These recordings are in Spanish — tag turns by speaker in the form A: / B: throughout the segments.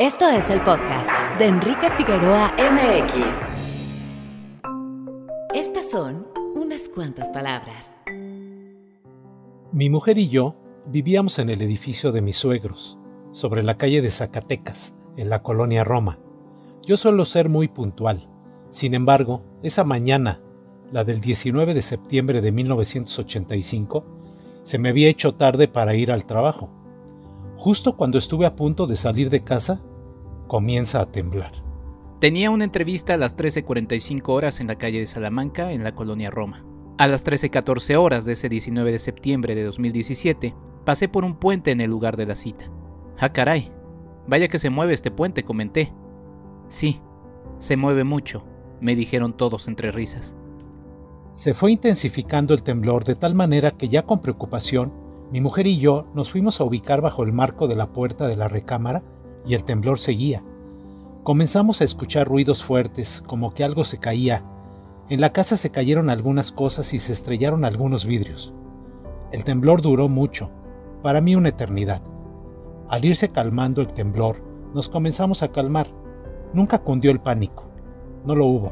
A: Esto es el podcast de Enrique Figueroa MX. Estas son unas cuantas palabras.
B: Mi mujer y yo vivíamos en el edificio de mis suegros, sobre la calle de Zacatecas, en la colonia Roma. Yo suelo ser muy puntual. Sin embargo, esa mañana, la del 19 de septiembre de 1985, se me había hecho tarde para ir al trabajo. Justo cuando estuve a punto de salir de casa, comienza a temblar.
C: Tenía una entrevista a las 13.45 horas en la calle de Salamanca, en la colonia Roma. A las 13.14 horas de ese 19 de septiembre de 2017, pasé por un puente en el lugar de la cita. Ah, caray. Vaya que se mueve este puente, comenté. Sí, se mueve mucho, me dijeron todos entre risas.
B: Se fue intensificando el temblor de tal manera que ya con preocupación, mi mujer y yo nos fuimos a ubicar bajo el marco de la puerta de la recámara y el temblor seguía. Comenzamos a escuchar ruidos fuertes, como que algo se caía. En la casa se cayeron algunas cosas y se estrellaron algunos vidrios. El temblor duró mucho, para mí una eternidad. Al irse calmando el temblor, nos comenzamos a calmar. Nunca cundió el pánico. No lo hubo.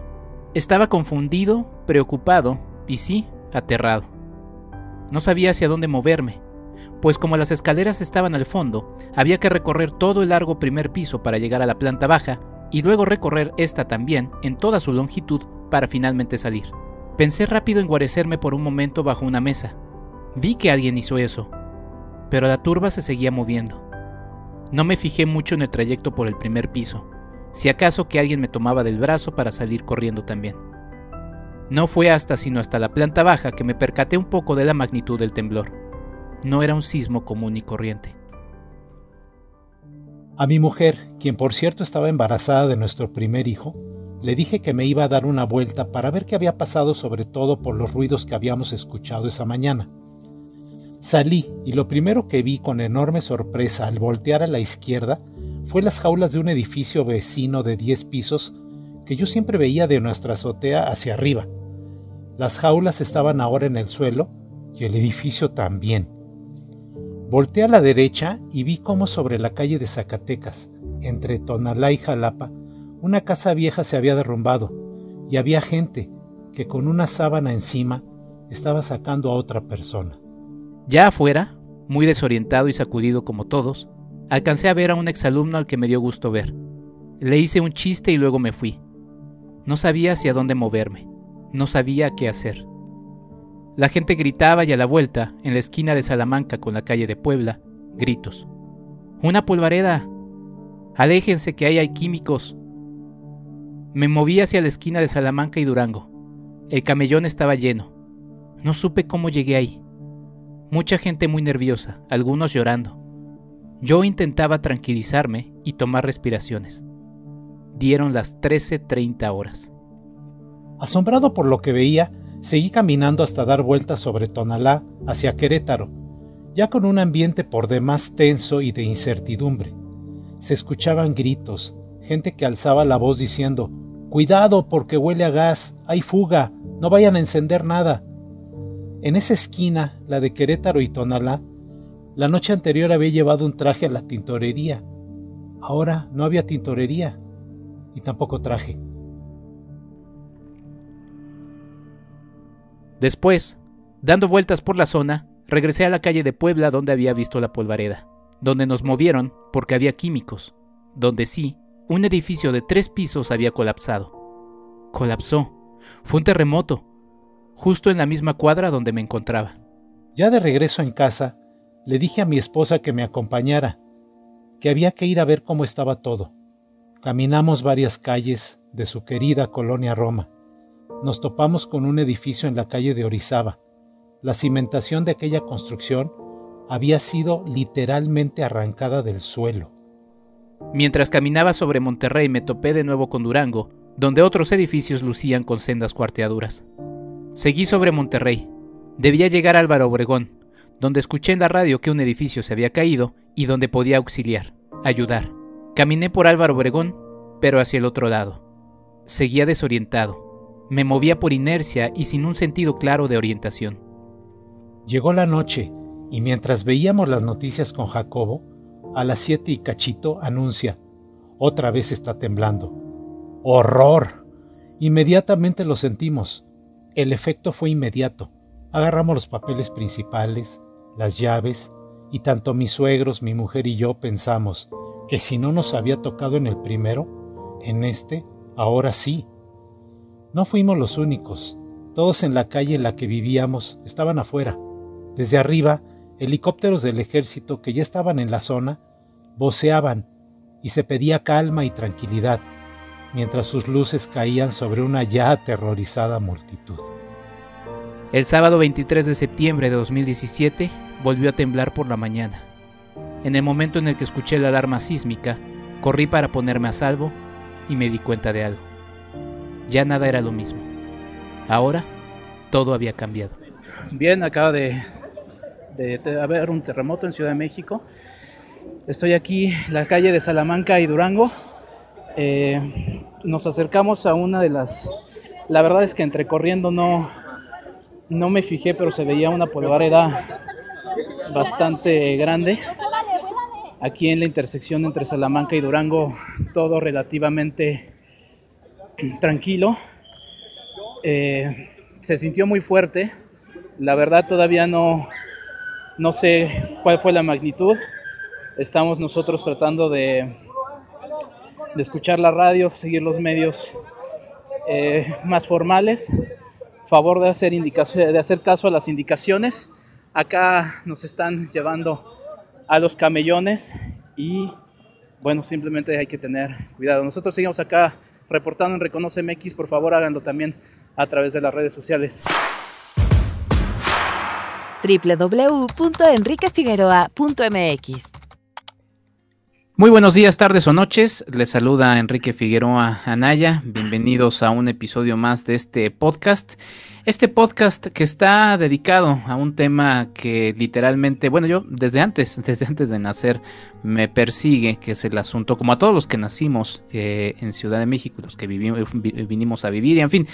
C: Estaba confundido, preocupado y sí, aterrado. No sabía hacia dónde moverme, pues como las escaleras estaban al fondo, había que recorrer todo el largo primer piso para llegar a la planta baja y luego recorrer esta también en toda su longitud para finalmente salir. Pensé rápido en guarecerme por un momento bajo una mesa. Vi que alguien hizo eso, pero la turba se seguía moviendo. No me fijé mucho en el trayecto por el primer piso, si acaso que alguien me tomaba del brazo para salir corriendo también. No fue hasta sino hasta la planta baja que me percaté un poco de la magnitud del temblor. No era un sismo común y corriente.
B: A mi mujer, quien por cierto estaba embarazada de nuestro primer hijo, le dije que me iba a dar una vuelta para ver qué había pasado sobre todo por los ruidos que habíamos escuchado esa mañana. Salí y lo primero que vi con enorme sorpresa al voltear a la izquierda fue las jaulas de un edificio vecino de 10 pisos que yo siempre veía de nuestra azotea hacia arriba. Las jaulas estaban ahora en el suelo y el edificio también. Volté a la derecha y vi cómo sobre la calle de Zacatecas, entre Tonalá y Jalapa, una casa vieja se había derrumbado y había gente que con una sábana encima estaba sacando a otra persona.
C: Ya afuera, muy desorientado y sacudido como todos, alcancé a ver a un exalumno al que me dio gusto ver. Le hice un chiste y luego me fui. No sabía hacia dónde moverme, no sabía qué hacer. La gente gritaba y a la vuelta, en la esquina de Salamanca con la calle de Puebla, gritos. ¡Una polvareda! ¡Aléjense que ahí hay químicos! Me moví hacia la esquina de Salamanca y Durango. El camellón estaba lleno. No supe cómo llegué ahí. Mucha gente muy nerviosa, algunos llorando. Yo intentaba tranquilizarme y tomar respiraciones. Dieron las 13.30 horas.
B: Asombrado por lo que veía, seguí caminando hasta dar vueltas sobre Tonalá hacia Querétaro, ya con un ambiente por demás tenso y de incertidumbre. Se escuchaban gritos, gente que alzaba la voz diciendo, Cuidado porque huele a gas, hay fuga, no vayan a encender nada. En esa esquina, la de Querétaro y Tonalá, la noche anterior había llevado un traje a la tintorería. Ahora no había tintorería y tampoco traje.
C: Después, dando vueltas por la zona, regresé a la calle de Puebla donde había visto la polvareda, donde nos movieron porque había químicos, donde sí, un edificio de tres pisos había colapsado. Colapsó. Fue un terremoto, justo en la misma cuadra donde me encontraba.
B: Ya de regreso en casa, le dije a mi esposa que me acompañara, que había que ir a ver cómo estaba todo. Caminamos varias calles de su querida colonia Roma. Nos topamos con un edificio en la calle de Orizaba. La cimentación de aquella construcción había sido literalmente arrancada del suelo.
C: Mientras caminaba sobre Monterrey me topé de nuevo con Durango, donde otros edificios lucían con sendas cuarteaduras. Seguí sobre Monterrey. Debía llegar a Álvaro Obregón, donde escuché en la radio que un edificio se había caído y donde podía auxiliar, ayudar. Caminé por Álvaro Obregón, pero hacia el otro lado. Seguía desorientado. Me movía por inercia y sin un sentido claro de orientación.
B: Llegó la noche y mientras veíamos las noticias con Jacobo, a las siete y cachito anuncia, Otra vez está temblando. ¡Horror! Inmediatamente lo sentimos. El efecto fue inmediato. Agarramos los papeles principales, las llaves, y tanto mis suegros, mi mujer y yo pensamos que si no nos había tocado en el primero, en este, ahora sí. No fuimos los únicos. Todos en la calle en la que vivíamos estaban afuera. Desde arriba, helicópteros del ejército que ya estaban en la zona voceaban y se pedía calma y tranquilidad, mientras sus luces caían sobre una ya aterrorizada multitud.
C: El sábado 23 de septiembre de 2017 volvió a temblar por la mañana. En el momento en el que escuché la alarma sísmica, corrí para ponerme a salvo y me di cuenta de algo. Ya nada era lo mismo. Ahora todo había cambiado.
D: Bien, acaba de, haber un terremoto en Ciudad de México. Estoy aquí en la calle de Salamanca y Durango. Eh, nos acercamos a una de las... La verdad es que entre corriendo no, no me fijé, pero se veía una polvareda bastante grande. Aquí en la intersección entre Salamanca y Durango, todo relativamente tranquilo. Eh, se sintió muy fuerte. La verdad todavía no, no sé cuál fue la magnitud. Estamos nosotros tratando de, de escuchar la radio, seguir los medios eh, más formales favor de hacer, de hacer caso a las indicaciones. Acá nos están llevando a los camellones y bueno, simplemente hay que tener cuidado. Nosotros seguimos acá reportando en Reconoce MX, por favor háganlo también a través de las redes sociales.
A: www.enriquefigueroa.mx
C: muy buenos días, tardes o noches. Les saluda Enrique Figueroa Anaya. Bienvenidos a un episodio más de este podcast. Este podcast que está dedicado a un tema que literalmente, bueno, yo desde antes, desde antes de nacer, me persigue, que es el asunto, como a todos los que nacimos eh, en Ciudad de México, los que vinimos a vivir, y en fin,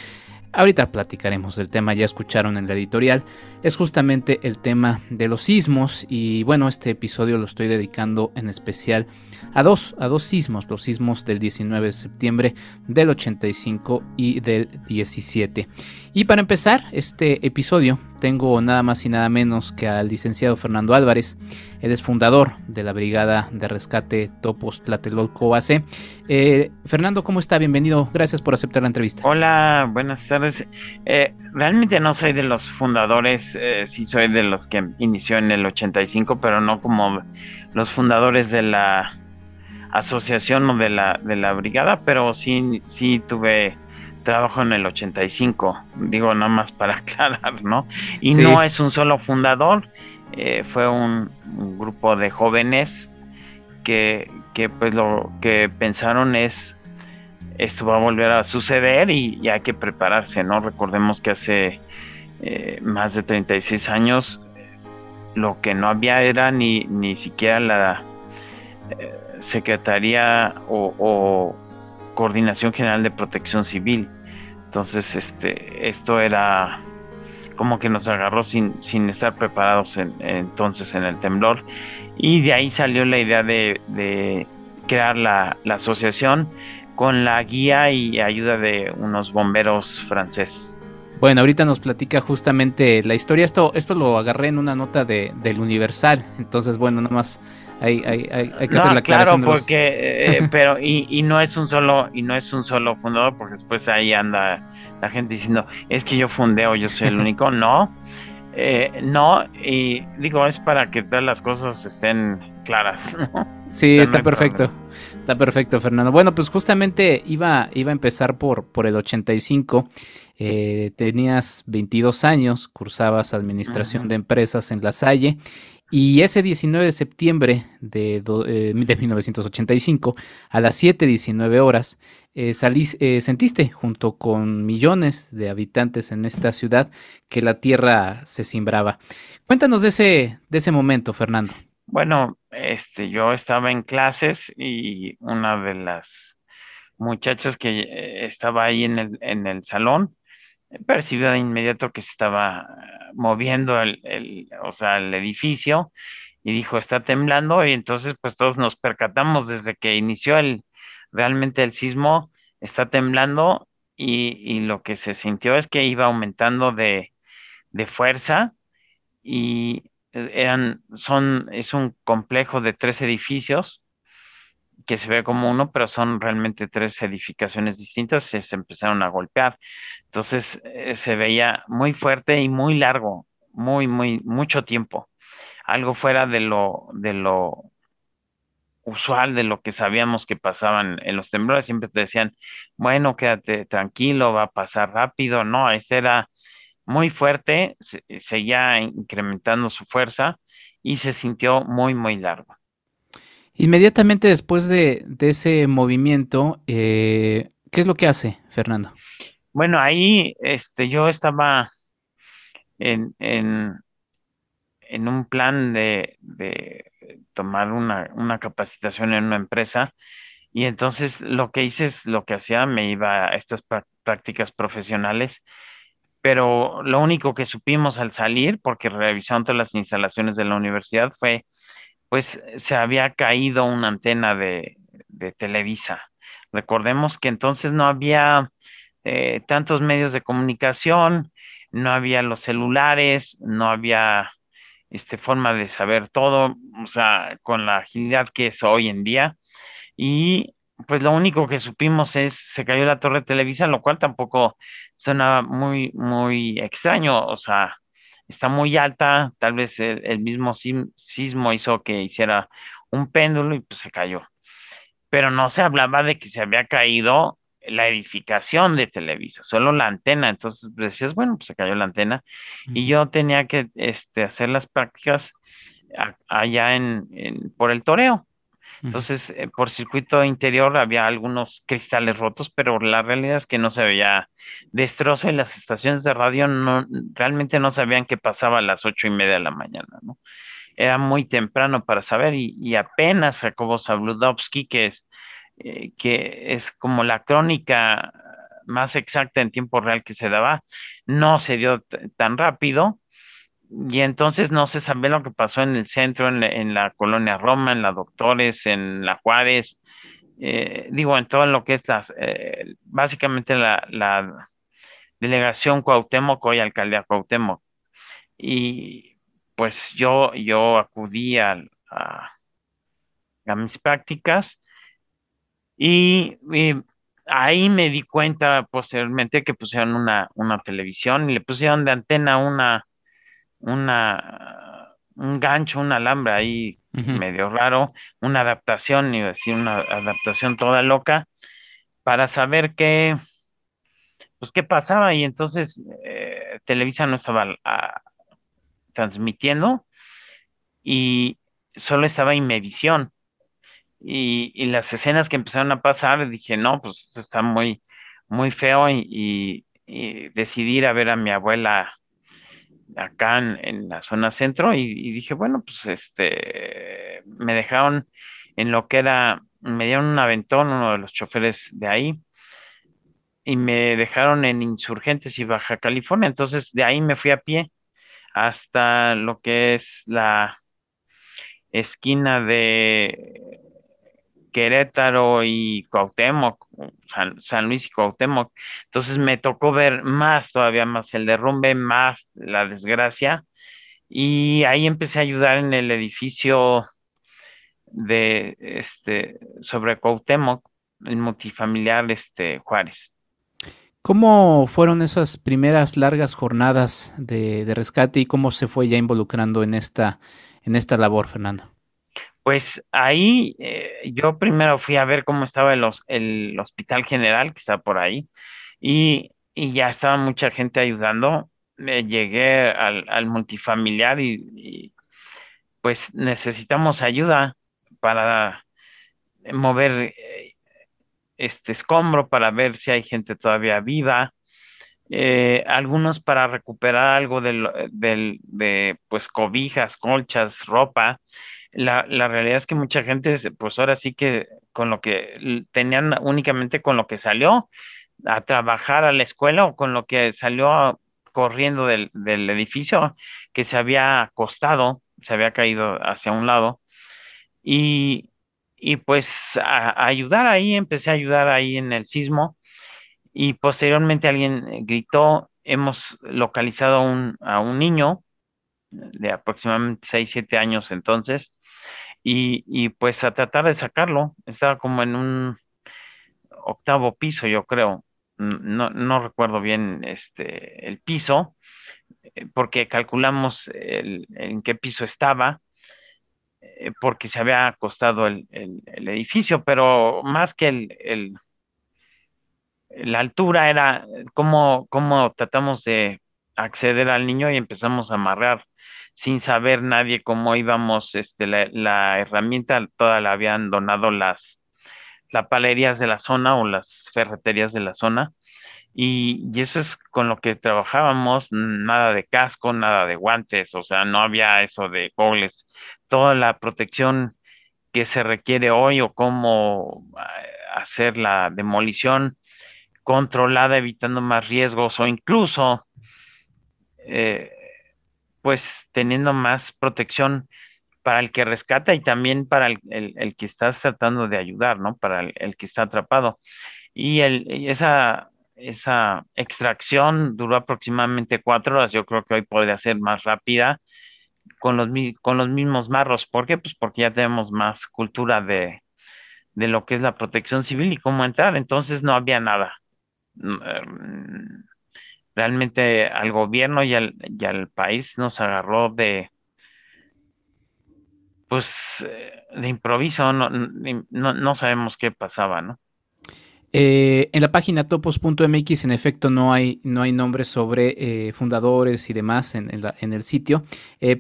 C: Ahorita platicaremos del tema, ya escucharon en la editorial, es justamente el tema de los sismos y bueno, este episodio lo estoy dedicando en especial a dos, a dos sismos, los sismos del 19 de septiembre del 85 y del 17. Y para empezar este episodio tengo nada más y nada menos que al licenciado Fernando Álvarez, él es fundador de la Brigada de Rescate Topos Tlatelolco AC. Eh, Fernando, ¿cómo está? Bienvenido, gracias por aceptar la entrevista.
E: Hola, buenas tardes. Eh, realmente no soy de los fundadores, eh, sí soy de los que inició en el 85, pero no como los fundadores de la asociación o de la, de la brigada, pero sí, sí tuve trabajo en el 85, digo nada más para aclarar, ¿no? Y no es un solo fundador, eh, fue un, grupo de jóvenes que, que, pues lo que pensaron es esto va a volver a suceder y, hay que prepararse, ¿no? Recordemos que hace eh, más de 36 años lo que no había era ni, ni siquiera la eh, Secretaría o, o, Coordinación General de Protección Civil. Entonces, este, esto era como que nos agarró sin, sin estar preparados entonces en el temblor. Y de ahí salió la idea de, crear la, asociación con la guía y ayuda de unos bomberos franceses.
C: Bueno, ahorita nos platica justamente la historia. Esto, esto lo agarré en una nota de, del Universal. Entonces, bueno, nada más hay, hay, hay, que hacer la
E: Claro, porque, eh, pero, y, y, no es un solo, y no es un solo fundador, porque después ahí anda la gente diciendo, es que yo fundé o yo soy el único. no, eh, no, y digo, es para que todas las cosas estén claras,
C: Sí, está perfecto. Está perfecto, Fernando. Bueno, pues justamente iba, iba a empezar por, por el 85. Eh, tenías 22 años, cursabas administración de empresas en La Salle y ese 19 de septiembre de, 1985, eh, a las 7.19 horas, eh, eh, sentiste junto con millones de habitantes en esta ciudad que la tierra se simbraba. Cuéntanos de ese, de ese momento, Fernando.
E: Bueno, este, yo estaba en clases y una de las muchachas que estaba ahí en el, en el salón percibió de inmediato que se estaba moviendo el, el, o sea, el edificio y dijo, está temblando y entonces pues todos nos percatamos desde que inició el, realmente el sismo está temblando y, lo que se sintió es que iba aumentando de, de fuerza y eran, son, es un complejo de tres edificios que se ve como uno, pero son realmente tres edificaciones distintas, se, empezaron a golpear. Entonces eh, se veía muy fuerte y muy largo, muy, muy, mucho tiempo. Algo fuera de lo, de lo usual, de lo que sabíamos que pasaban en los temblores. Siempre te decían, bueno, quédate tranquilo, va a pasar rápido. No, este era muy fuerte, se, seguía incrementando su fuerza y se sintió muy, muy largo.
C: Inmediatamente después de, ese movimiento, eh, ¿qué es lo que hace Fernando?
E: Bueno, ahí este, yo estaba en, un plan de, tomar una, una, capacitación en una empresa y entonces lo que hice es lo que hacía, me iba a estas prácticas profesionales, pero lo único que supimos al salir, porque revisaron todas las instalaciones de la universidad, fue pues se había caído una antena de, Televisa. Recordemos que entonces no había eh, tantos medios de comunicación, no había los celulares, no había este, forma de saber todo, o sea, con la agilidad que es hoy en día. Y pues lo único que supimos es se cayó la torre de Televisa, lo cual tampoco suena muy, muy extraño, o sea, está muy alta, tal vez el, mismo sismo hizo que hiciera un péndulo y pues se cayó. Pero no se hablaba de que se había caído la edificación de Televisa, solo la antena. Entonces decías, bueno, pues se cayó la antena. Y yo tenía que este, hacer las prácticas allá en, por el toreo. Entonces, eh, por circuito interior había algunos cristales rotos, pero la realidad es que no se veía destrozo y las estaciones de radio no, realmente no sabían qué pasaba a las ocho y media de la mañana, ¿no? Era muy temprano para saber y, apenas Jacobo Zabludovsky, que es, eh, que es como la crónica más exacta en tiempo real que se daba, no se dio tan rápido y entonces no se sabe lo que pasó en el centro, en, la colonia Roma, en la Doctores, en la Juárez, eh, digo, en todo lo que es las, eh, básicamente la, la, delegación Cuauhtémoc, hoy alcaldía Cuauhtémoc. Y pues yo, yo acudí a, mis prácticas y, ahí me di cuenta posteriormente que pusieron una, una televisión y le pusieron de antena una una, un gancho, un alambre ahí medio raro, una adaptación, iba a decir una adaptación toda loca, para saber qué, pues qué pasaba y entonces eh, Televisa no estaba ah, transmitiendo y solo estaba Inmevisión. Y, y, las escenas que empezaron a pasar, dije, no, pues esto está muy, muy feo y, y, decidí ir a ver a mi abuela acá en, la zona centro y, dije, bueno, pues este, me dejaron en lo que era, me dieron un aventón uno de los choferes de ahí y me dejaron en Insurgentes y Baja California, entonces de ahí me fui a pie hasta lo que es la esquina de Querétaro y Cuauhtémoc, San, Luis y Cuauhtémoc. Entonces me tocó ver más, todavía más el derrumbe, más la desgracia. Y ahí empecé a ayudar en el edificio de este sobre Cuauhtémoc, el multifamiliar este Juárez.
C: ¿Cómo fueron esas primeras largas jornadas de, de rescate y cómo se fue ya involucrando en esta, en esta labor, Fernando?
E: Pues ahí eh, yo primero fui a ver cómo estaba el, hospital general que está por ahí y, ya estaba mucha gente ayudando. llegué al, multifamiliar y, pues necesitamos ayuda para mover eh, este escombro, para ver si hay gente todavía viva. Eh, algunos para recuperar algo de pues cobijas, colchas, ropa la, la realidad es que mucha gente, pues ahora sí que con lo que tenían únicamente con lo que salió a trabajar a la escuela o con lo que salió corriendo del, del edificio que se había acostado, se había caído hacia un lado. Y, y pues a, ayudar ahí, empecé a ayudar ahí en el sismo y posteriormente alguien gritó, hemos localizado a un niño de aproximadamente 6, 7 años entonces, y, y, pues a tratar de sacarlo, estaba como en un octavo piso, yo creo, no, no recuerdo bien este, el piso, eh, porque calculamos el, en qué piso estaba, eh, porque se había acostado el, el, edificio, pero más que el, la altura era cómo, cómo tratamos de acceder al niño y empezamos a amarrar sin saber nadie cómo íbamos, este, la, herramienta toda la habían donado las, las palerías de la zona o las ferreterías de la zona. Y, y, eso es con lo que trabajábamos, nada de casco, nada de guantes, o sea, no había eso de goles, toda la protección que se requiere hoy o cómo eh, hacer la demolición controlada, evitando más riesgos o incluso eh, pues teniendo más protección para el que rescata y también para el, el, que estás tratando de ayudar, ¿no? Para el, que está atrapado. Y, el, esa, esa extracción duró aproximadamente cuatro horas. Yo creo que hoy podría ser más rápida con los, con los mismos marros. ¿Por qué? Pues porque ya tenemos más cultura de, de lo que es la protección civil y cómo entrar. Entonces no había nada. Em, realmente al gobierno y al, y al país nos agarró de, pues, eh, de improviso, no, no, no sabemos qué pasaba, ¿no?
C: Eh, en la página topos.mx, en efecto, no hay, no hay nombres sobre eh, fundadores y demás en, en, el sitio,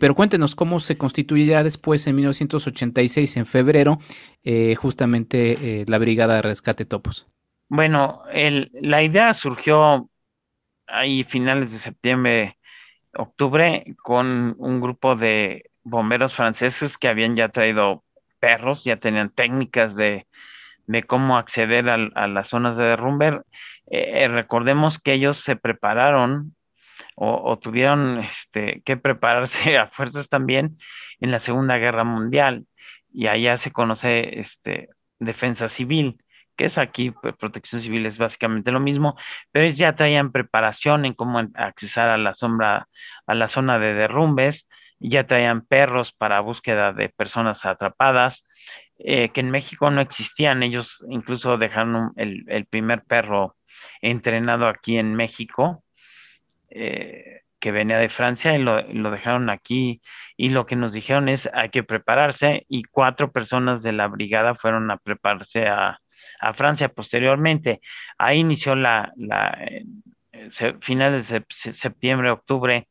C: pero cuéntenos cómo se constituye ya después, en 1986, en febrero, justamente la Brigada de Rescate Topos.
E: Bueno, el, la idea surgió ahí finales de septiembre, octubre, con un grupo de bomberos franceses que habían ya traído perros, ya tenían técnicas de, de cómo acceder a, las zonas de derrumbe. Eh, eh, recordemos que ellos se prepararon o, tuvieron este, que prepararse a fuerzas también en la Segunda Guerra Mundial y allá se conoce este, defensa civil que es aquí, pues, protección civil es básicamente lo mismo, pero ya traían preparación en cómo accesar a la sombra, a la zona de derrumbes, ya traían perros para búsqueda de personas atrapadas, eh, que en México no existían, ellos incluso dejaron el, primer perro entrenado aquí en México, eh, que venía de Francia y lo, lo, dejaron aquí y lo que nos dijeron es hay que prepararse y cuatro personas de la brigada fueron a prepararse a, a Francia posteriormente. Ahí inició la, la finales de septiembre, octubre,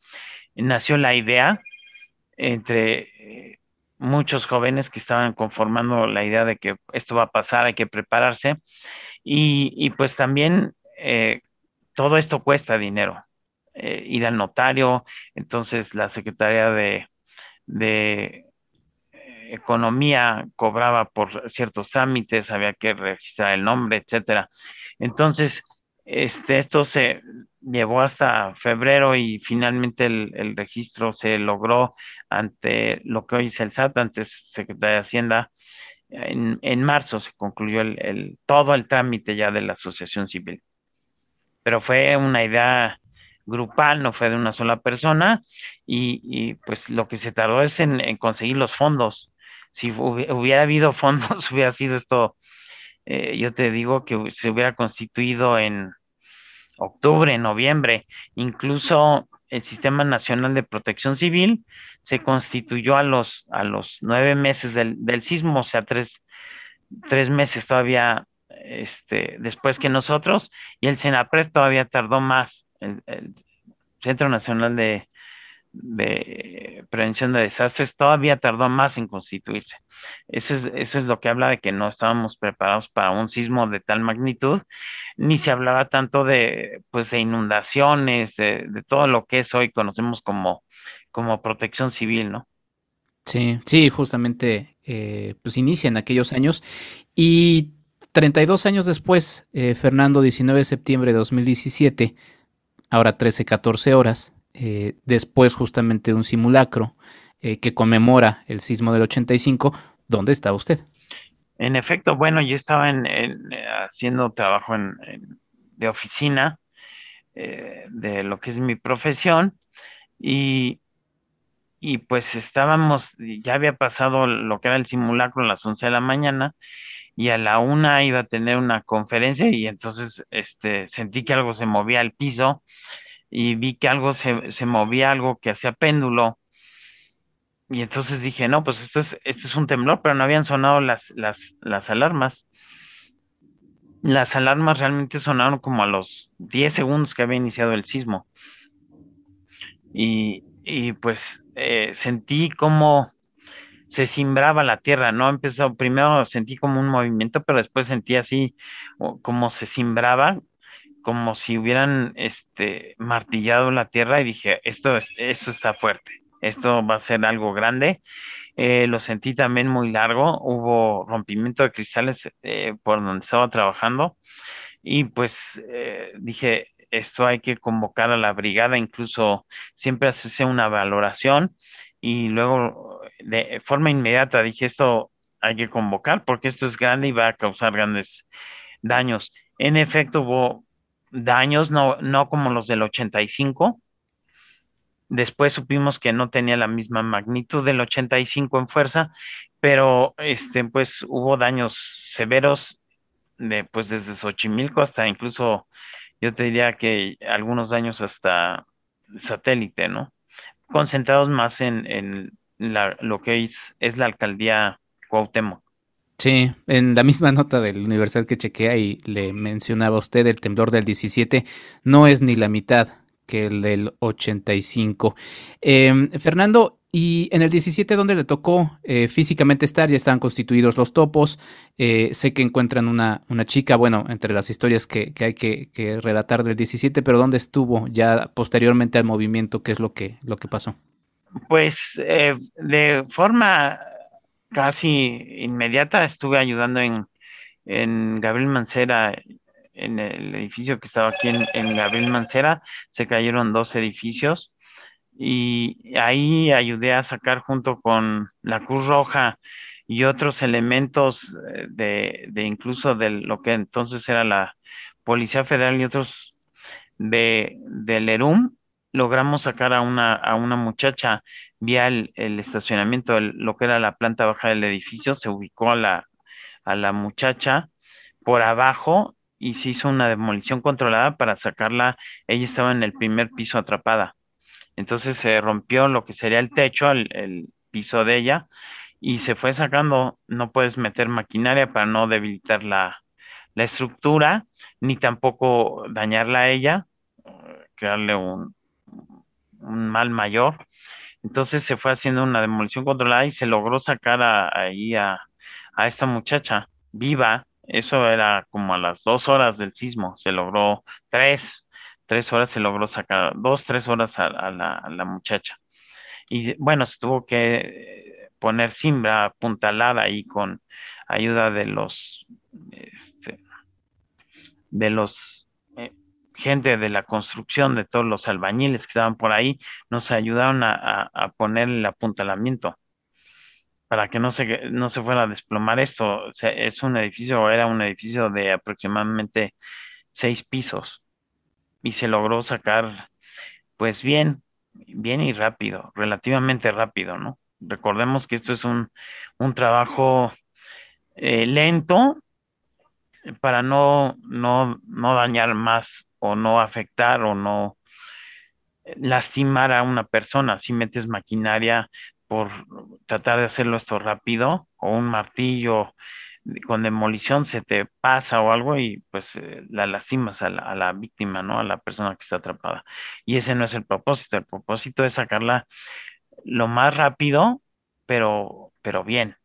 E: nació la idea entre eh, muchos jóvenes que estaban conformando la idea de que esto va a pasar, hay que prepararse. Y, pues también eh, todo esto cuesta dinero. Eh, ir al notario, entonces la Secretaría de, de economía cobraba por ciertos trámites, había que registrar el nombre, etcétera. Entonces, este, esto se llevó hasta febrero y finalmente el, registro se logró ante lo que hoy es el SAT, antes Secretaría de Hacienda. En, en marzo se concluyó el, todo el trámite ya de la asociación civil. Pero fue una idea grupal, no fue de una sola persona, y, pues lo que se tardó es en conseguir los fondos si hubiera habido fondos, hubiera sido esto, eh, yo te digo que se hubiera constituido en octubre, noviembre, incluso el Sistema Nacional de Protección Civil se constituyó a los, a los nueve meses del, del sismo, o sea, tres, tres meses todavía este, después que nosotros, y el Senapred todavía tardó más, el Centro Nacional de, de prevención de desastres todavía tardó más en constituirse. Eso es, eso es lo que habla de que no estábamos preparados para un sismo de tal magnitud, ni se hablaba tanto de, pues, de inundaciones, de, todo lo que es hoy conocemos como, como protección civil, ¿no?
C: Sí, sí, justamente, eh, pues inicia en aquellos años y 32 años después, eh, Fernando, 19 de septiembre de 2017, ahora 13, 14 horas, eh, después justamente de un simulacro eh, que conmemora el sismo del 85, ¿dónde está usted?
E: En efecto, bueno, yo estaba en, haciendo trabajo en, de oficina eh, de lo que es mi profesión y, y pues estábamos, ya había pasado lo que era el simulacro a las 11 de la mañana y a la una iba a tener una conferencia y entonces este, sentí que algo se movía al piso y vi que algo se, se movía, algo que hacía péndulo. Y entonces dije, no, pues esto es, esto es un temblor, pero no habían sonado las, las, las alarmas. Las alarmas realmente sonaron como a los 10 segundos que había iniciado el sismo. Y, y pues eh, sentí como se simbraba la tierra, ¿no? Empezó, primero sentí como un movimiento, pero después sentí así como se simbraba, como si hubieran este, martillado la tierra y dije, esto, es, esto está fuerte, esto va a ser algo grande. Eh, lo sentí también muy largo, hubo rompimiento de cristales eh, por donde estaba trabajando y pues dije, esto hay que convocar a la brigada, incluso siempre hacerse una valoración y luego de forma inmediata dije esto hay que convocar porque esto es grande y va a causar grandes daños. En efecto hubo daños, no, no como los del 85. Después supimos que no tenía la misma magnitud del 85 en fuerza, pero este, pues hubo daños severos de, pues desde Xochimilco hasta incluso yo te diría que algunos años hasta satélite, ¿no? Concentrados más en, en la, lo que es, es la alcaldía Cuauhtémoc.
C: Sí, en la misma nota del Universal que chequea y le mencionaba a usted el temblor del 17, no es ni la mitad que el del 85. Eh, Fernando, y en el 17, donde le tocó eh, físicamente estar, ya estaban constituidos los topos. Eh, sé que encuentran una, una, chica, bueno, entre las historias que, que hay que, que, relatar del 17, pero ¿dónde estuvo ya posteriormente al movimiento? ¿Qué es lo que, lo que pasó?
E: Pues eh, de forma casi inmediata estuve ayudando en, en Gabriel Mancera, en el edificio que estaba aquí en, Gabriel Mancera. Se cayeron dos edificios y ahí ayudé a sacar junto con la Cruz Roja y otros elementos eh, de, de incluso de lo que entonces era la Policía Federal y otros de, del ERUM, logramos sacar a una, a una muchacha vía el, estacionamiento, lo que era la planta baja del edificio, se ubicó a la, a la muchacha por abajo y se hizo una demolición controlada para sacarla. Ella estaba en el primer piso atrapada. Entonces se rompió lo que sería el techo, el, piso de ella, y se fue sacando, no puedes meter maquinaria para no debilitar la, estructura, ni tampoco dañarla a ella, crearle un, un mal mayor. Entonces se fue haciendo una demolición controlada y se logró sacar ahí a, a, esta muchacha viva. Eso era como a las dos horas del sismo. Se logró tres, tres horas se logró sacar, dos, tres horas a, la, muchacha. Y bueno, se tuvo que poner simbra apuntalada ahí con ayuda de los, este, de los gente de la construcción, de todos los albañiles que estaban por ahí, nos ayudaron a, poner el apuntalamiento para que no se, no se fuera a desplomar esto. es un edificio, era un edificio de aproximadamente seis pisos y se logró sacar pues bien, bien y rápido, relativamente rápido, ¿no? Recordemos que esto es un, un trabajo eh, lento para no, no, no dañar más o no afectar o no lastimar a una persona. Si metes maquinaria por tratar de hacerlo esto rápido o un martillo con demolición se te pasa o algo y pues eh, la lastimas a la, víctima, ¿no? A la persona que está atrapada. Y ese no es el propósito. El propósito es sacarla lo más rápido, pero, pero bien.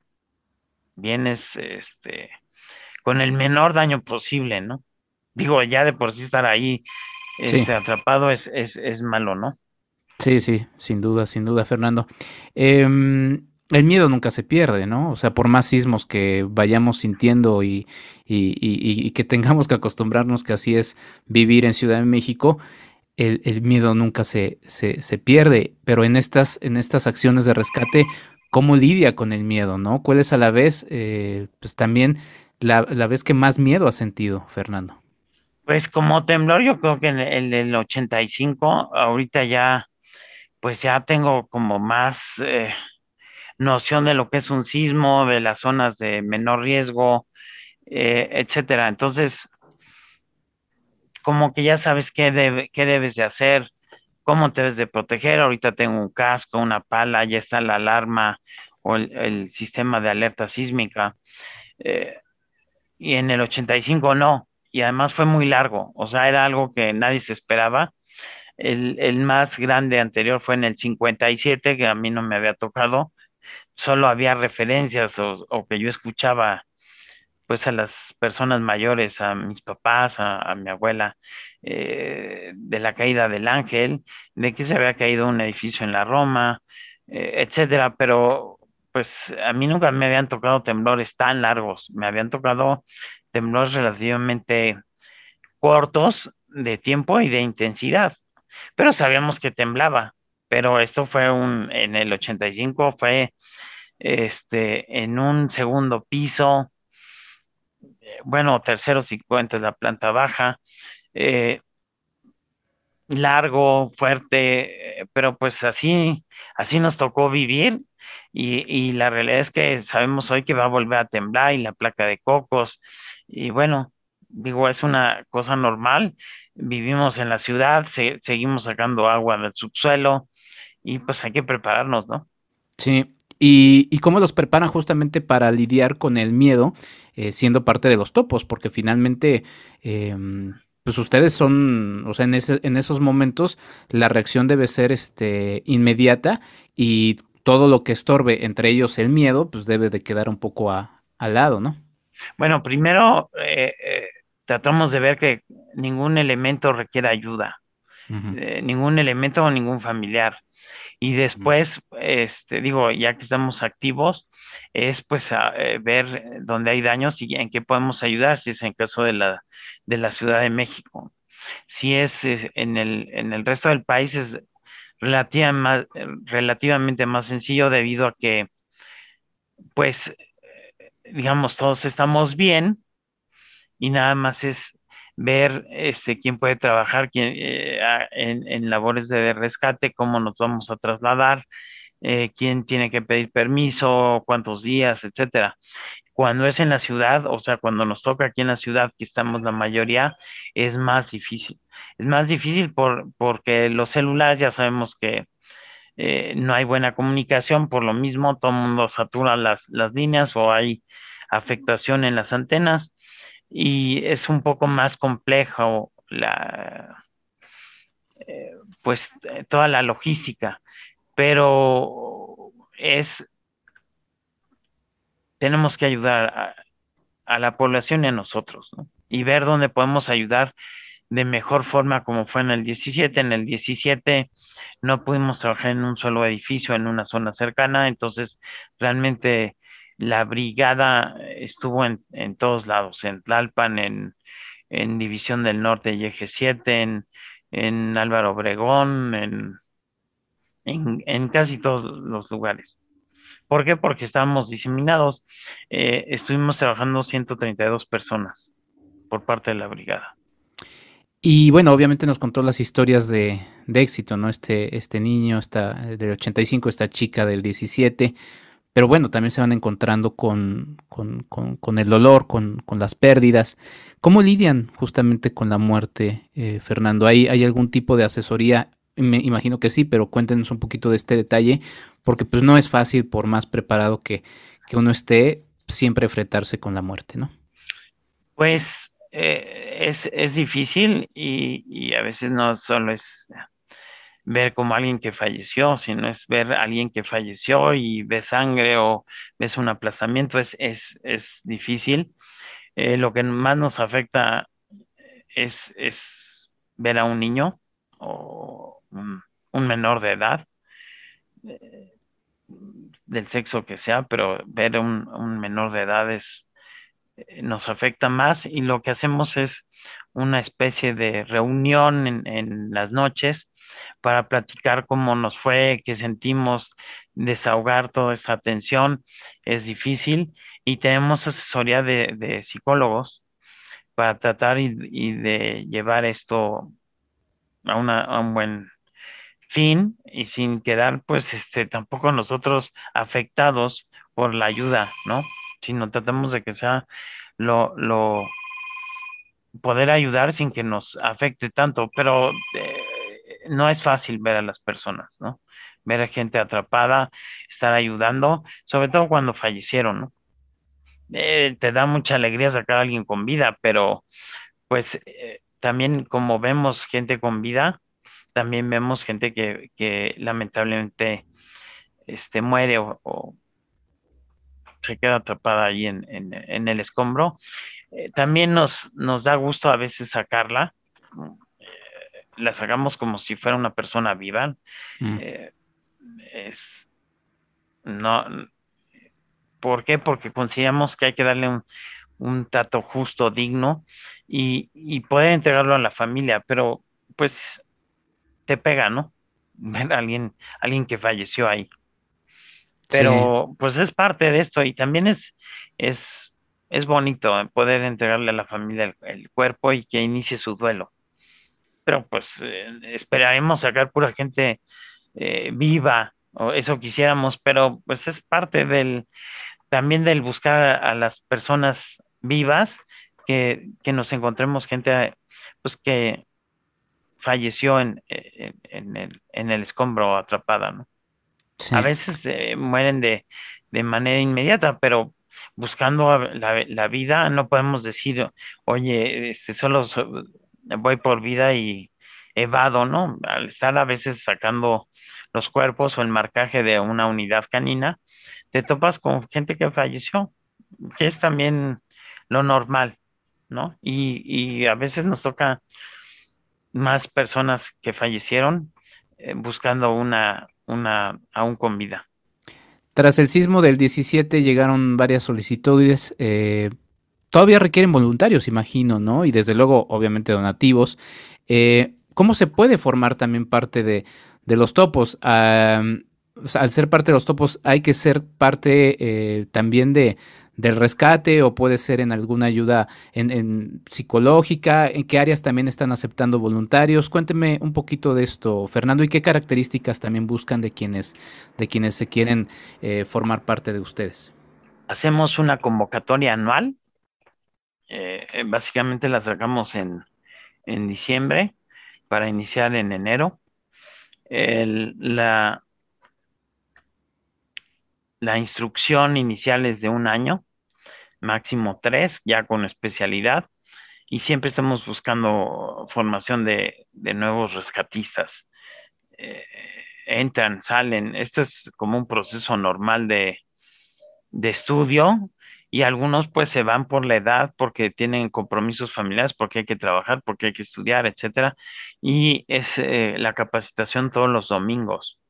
E: Bien es este con el menor daño posible, ¿no? Digo, ya de por sí estar ahí este, atrapado es, es, es malo, ¿no?
C: Sí, sí, sin duda, sin duda, Fernando. Eh, el miedo nunca se pierde, ¿no? O sea, por más sismos que vayamos sintiendo y, que tengamos que acostumbrarnos que así es vivir en Ciudad de México, el, miedo nunca se, se, pierde, pero en estas, en estas acciones de rescate, cómo lidia con el miedo, ¿no? ¿Cuál es a la vez, eh, pues también la, vez que más miedo ha sentido, Fernando?
E: Pues como temblor, yo creo que en el, el 85, ahorita ya, pues ya tengo como más eh, noción de lo que es un sismo, de las zonas de menor riesgo, eh, etcétera. Entonces, como que ya sabes qué, qué debes de hacer, cómo te debes de proteger. Ahorita tengo un casco, una pala, ya está la alarma o el, sistema de alerta sísmica. Eh, y en el 85 no. Y además fue muy largo, o sea, era algo que nadie se esperaba. El, el, más grande anterior fue en el 57, que a mí no me había tocado. Solo había referencias o, o que yo escuchaba pues a las personas mayores, a mis papás, a, mi abuela, eh, de la caída del ángel, de que se había caído un edificio en la Roma, eh, etcétera, pero pues a mí nunca me habían tocado temblores tan largos, me habían tocado temblores relativamente cortos de tiempo y de intensidad, pero sabíamos que temblaba, pero esto fue un, en el 85 fue este, en un segundo piso, bueno, tercero cincuenta es la planta baja, eh, largo, fuerte, eh, pero pues así, así nos tocó vivir y, y, la realidad es que sabemos hoy que va a volver a temblar y la placa de cocos y bueno, digo, es una cosa normal, vivimos en la ciudad, seguimos sacando agua del subsuelo y pues hay que prepararnos, ¿no?
C: Sí, y, cómo los preparan justamente para lidiar con el miedo eh, siendo parte de los topos, porque finalmente, em, pues ustedes son, o sea, en, ese, en esos momentos la reacción debe ser este, inmediata y todo lo que estorbe, entre ellos el miedo, pues debe de quedar un poco a, al lado, ¿no?
E: Bueno, primero eh, eh, tratamos de ver que ningún elemento requiere ayuda, ningún elemento o ningún familiar. Y después, este, digo, ya que estamos activos, es pues eh, ver dónde hay daños y en qué podemos ayudar, si es en el caso de la, de la Ciudad de México. Si es en el, en el resto del país es relativamente más sencillo debido a que, pues, digamos, todos estamos bien y nada más es ver este, quién puede trabajar quién, eh, en, labores de rescate, cómo nos vamos a trasladar, eh, quién tiene que pedir permiso, cuántos días, etcétera. Cuando es en la ciudad, o sea, cuando nos toca aquí en la ciudad, que estamos la mayoría, es más difícil. Es más difícil por, porque los celulares ya sabemos que eh, no hay buena comunicación, por lo mismo todo el mundo satura las, las líneas o hay afectación en las antenas y es un poco más complejo la, eh, pues eh, toda la logística, pero es, tenemos que ayudar a, la población y a nosotros, Y ver dónde podemos ayudar de mejor forma como fue en el 17. En el 17 no pudimos trabajar en un solo edificio, en una zona cercana, entonces realmente la brigada estuvo en, en todos lados, en Tlalpan, en, en, División del Norte y Eje 7, en, en Álvaro Obregón, en, en, casi todos los lugares. ¿Por qué? Porque estábamos diseminados. Eh, estuvimos trabajando 132 personas por parte de la brigada.
C: Y bueno, obviamente nos contó las historias de, de éxito, ¿no? Este, este niño, esta, del 85, esta chica del 17. Pero bueno, también se van encontrando con, con, el dolor, con, las pérdidas. ¿Cómo lidian justamente con la muerte, eh, Fernando? ¿Hay, ¿Hay algún tipo de asesoría? Me imagino que sí, pero cuéntenos un poquito de este detalle, porque pues no es fácil, por más preparado que, uno esté, siempre enfrentarse con la muerte, ¿no?
E: Pues eh, es, es, difícil y, y, a veces no solo es ver como alguien que falleció, sino es ver a alguien que falleció y ves sangre o ves un aplastamiento, es, es, es difícil. Eh, lo que más nos afecta es, es ver a un niño o un, menor de edad, eh, del sexo que sea, pero ver un, un menor de edad es, nos afecta más y lo que hacemos es una especie de reunión en, en las noches para platicar cómo nos fue, qué sentimos, desahogar toda esa tensión, es difícil y tenemos asesoría de, psicólogos para tratar y, de llevar esto a, a un buen fin y sin quedar pues este tampoco nosotros afectados por la ayuda, ¿no? Sino tratamos de que sea lo, lo poder ayudar sin que nos afecte tanto, pero eh, no es fácil ver a las personas, ¿no? Ver a gente atrapada, estar ayudando, sobre todo cuando fallecieron, ¿no? Eh, te da mucha alegría sacar a alguien con vida, pero pues eh, también como vemos gente con vida, también vemos gente que, que lamentablemente este, muere o, se queda atrapada ahí en, en, el escombro. Eh, también nos, nos da gusto a veces sacarla. la sacamos como si fuera una persona viva. Mm. es, no, ¿Por qué? Porque consideramos que hay que darle un, trato justo, digno y, poder entregarlo a la familia, pero pues te pega, ¿no? Ver a alguien, alguien que falleció ahí. Pero pues es parte de esto y también es, es, es bonito poder entregarle a la familia el, cuerpo y que inicie su duelo. Pero pues eh, esperaremos sacar pura gente eh, viva, o eso quisiéramos, pero pues es parte del, también del buscar a, las personas vivas, que, nos encontremos gente pues que falleció en, en, el, en el escombro atrapada, ¿no? A veces eh, mueren de, de manera inmediata, pero buscando la, la, vida no podemos decir, oye, este, solo voy por vida y evado, ¿no? Al estar a veces sacando los cuerpos o el marcaje de una unidad canina, te topas con gente que falleció, que es también lo normal, ¿no? Y, a veces nos toca más personas que fallecieron eh, buscando una, una, aún con vida.
C: Tras el sismo del 17 llegaron varias solicitudes. Eh, todavía requieren voluntarios, imagino, ¿no? Y desde luego, obviamente, donativos. Eh, ¿Cómo se puede formar también parte de, de los topos? al ser parte de los topos, hay que ser parte eh, también de, del rescate o puede ser en alguna ayuda en, psicológica, en qué áreas también están aceptando voluntarios. Cuénteme un poquito de esto, Fernando, y qué características también buscan de quienes, de quienes se quieren eh, formar parte de ustedes.
E: Hacemos una convocatoria anual, eh, básicamente la sacamos en, en diciembre para iniciar en enero. la, la instrucción inicial es de un año, máximo tres, ya con especialidad, y siempre estamos buscando formación de, nuevos rescatistas. Eh, entran, salen, esto es como un proceso normal de, estudio y algunos pues se van por la edad porque tienen compromisos familiares, porque hay que trabajar, porque hay que estudiar, etcétera, y es eh, la capacitación todos los domingos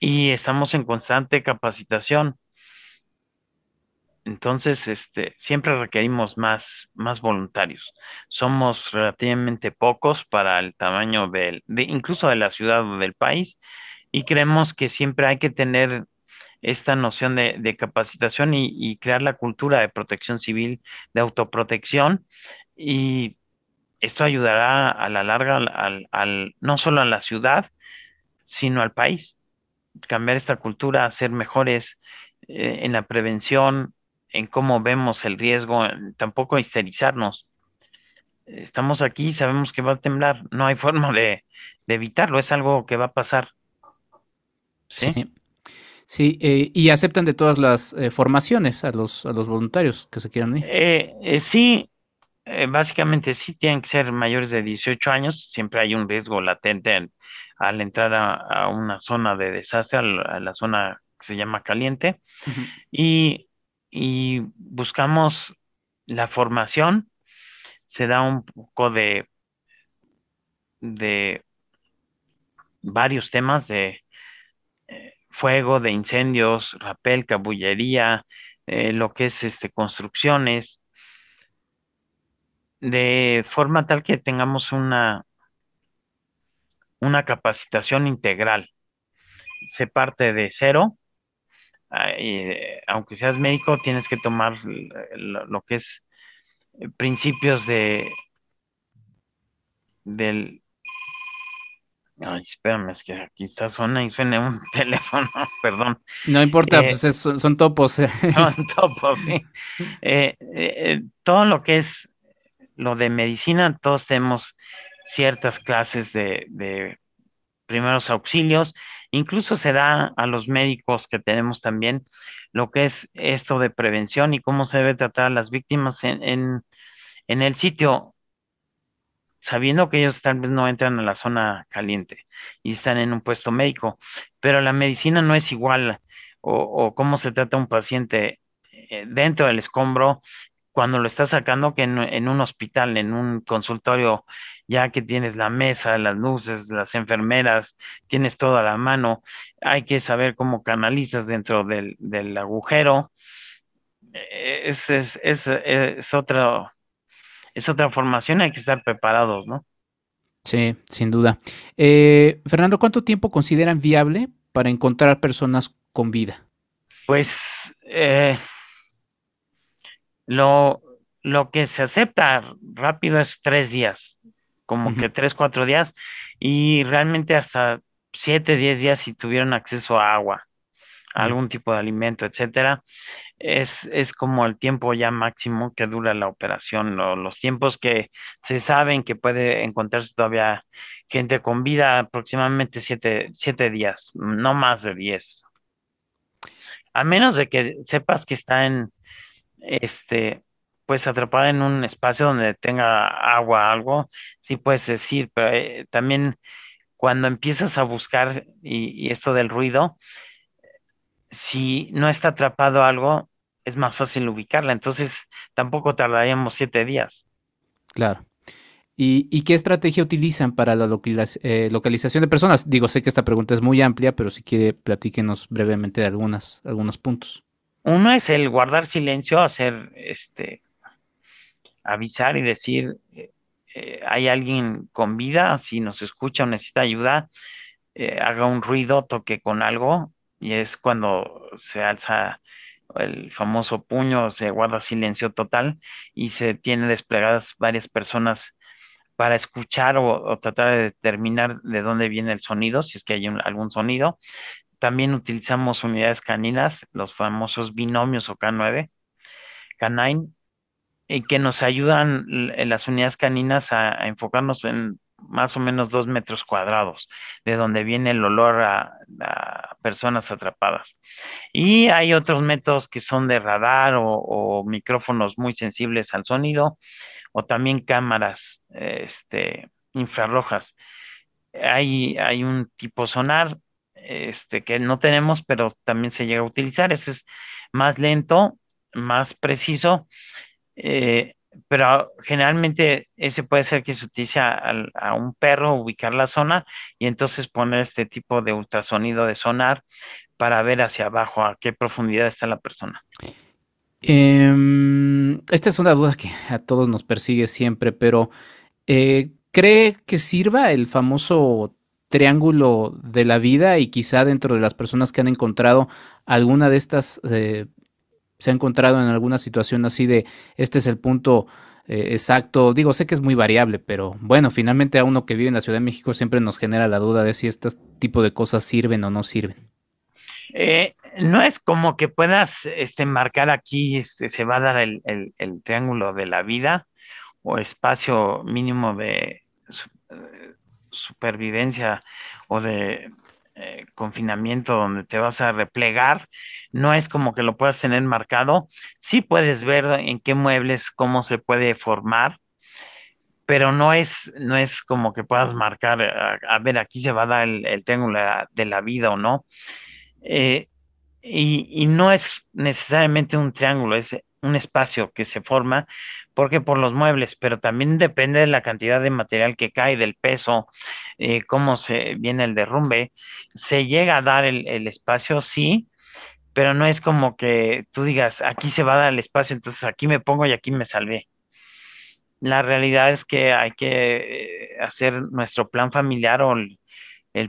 E: y estamos en constante capacitación. Entonces, este, siempre requerimos más, más voluntarios. Somos relativamente pocos para el tamaño del, de, incluso de la ciudad o del país, y creemos que siempre hay que tener esta noción de, capacitación y, crear la cultura de protección civil, de autoprotección, y esto ayudará a la larga al, no solo a la ciudad, sino al país cambiar esta cultura, ser mejores eh, en la prevención, en cómo vemos el riesgo, tampoco histerizarnos. Estamos aquí, sabemos que va a temblar, no hay forma de, evitarlo, es algo que va a pasar.
C: Sí. Sí, eh, y aceptan de todas las eh, formaciones a los, a los voluntarios que se quieran
E: ir. sí, básicamente sí tienen que ser mayores de 18 años, siempre hay un riesgo latente en, al entrar a, una zona de desastre, a la, zona que se llama caliente, y, buscamos la formación, se da un poco de, de varios temas de eh, fuego, de incendios, rapel, cabullería, eh, lo que es este, construcciones, de forma tal que tengamos una, una capacitación integral se parte de cero. Ah, eh, aunque seas médico, tienes que tomar lo, que es eh, principios de del Ay, espérame, es que aquí está suena y suena un teléfono, perdón.
C: No importa, pues son, topos.
E: Son topos, sí. todo lo que es lo de medicina, todos tenemos ciertas clases de, primeros auxilios, incluso se da a los médicos que tenemos también lo que es esto de prevención y cómo se debe tratar a las víctimas en, en, el sitio, sabiendo que ellos tal vez no entran a la zona caliente y están en un puesto médico, pero la medicina no es igual o, cómo se trata un paciente eh, dentro del escombro cuando lo estás sacando que en, un hospital, en un consultorio ya que tienes la mesa, las luces, las enfermeras, tienes todo a la mano, hay que saber cómo canalizas dentro del, agujero. Eh, es, es, es, es, otra, es otra formación, hay que estar preparados, ¿no?
C: Sí, sin duda. Eh, Fernando, ¿cuánto tiempo consideran viable para encontrar personas con vida?
E: Pues eh, lo, lo que se acepta rápido es tres días como que tres, cuatro días y realmente hasta siete, diez días si tuvieron acceso a agua, a algún tipo de alimento, etcétera. Es, es como el tiempo ya máximo que dura la operación, los tiempos que se saben que puede encontrarse todavía gente con vida, aproximadamente siete, siete días, no más de diez. A menos de que sepas que está en, este, pues atrapada en un espacio donde tenga agua, algo, sí puedes decir, pero eh, también cuando empiezas a buscar y, esto del ruido, si no está atrapado algo, es más fácil ubicarla, entonces tampoco tardaríamos siete días.
C: Claro. ¿Y, qué estrategia utilizan para la eh, localización de personas? Digo, sé que esta pregunta es muy amplia, pero si quiere, platíquenos brevemente de algunas, algunos puntos.
E: Uno es el guardar silencio, hacer este avisar y decir, eh, eh, hay alguien con vida, si nos escucha o necesita ayuda, eh, haga un ruido, toque con algo, y es cuando se alza el famoso puño, se guarda silencio total y se tiene desplegadas varias personas para escuchar o, tratar de determinar de dónde viene el sonido, si es que hay algún sonido. También utilizamos unidades caninas, los famosos binomios o K9, K9, y que nos ayudan las unidades caninas a, enfocarnos en más o menos dos metros cuadrados, de donde viene el olor a, personas atrapadas. Y hay otros métodos que son de radar o, micrófonos muy sensibles al sonido, o también cámaras este, infrarrojas. Hay, hay un tipo sonar este, que no tenemos, pero también se llega a utilizar. Ese es más lento, más preciso eh, pero generalmente ese puede ser que se utilice a, un perro, ubicar la zona y entonces poner este tipo de ultrasonido de sonar para ver hacia abajo a qué profundidad está la persona.
C: Em, esta es una duda que a todos nos persigue siempre, pero eh, ¿cree que sirva el famoso triángulo de la vida y quizá dentro de las personas que han encontrado alguna de estas eh, se ha encontrado en alguna situación así de este es el punto eh, exacto. Digo, sé que es muy variable, pero bueno, finalmente a uno que vive en la Ciudad de México siempre nos genera la duda de si este tipo de cosas sirven o no sirven.
E: Eh, no es como que puedas este, marcar aquí, este, se va a dar el, triángulo de la vida o espacio mínimo de supervivencia o de confinamiento donde te vas a replegar no es como que lo puedas tener marcado. Sí puedes ver en qué muebles, cómo se puede formar, pero no es, no es como que puedas marcar, a, ver, aquí se va a dar el, triángulo de la vida o no. Eh, y, no es necesariamente un triángulo, es un espacio que se forma porque por los muebles, pero también depende de la cantidad de material que cae, del peso, eh, cómo se viene el derrumbe. Se llega a dar el, espacio, sí, pero no es como que tú digas, aquí se va a dar el espacio, entonces aquí me pongo y aquí me salvé. La realidad es que hay que eh, hacer nuestro plan familiar o el,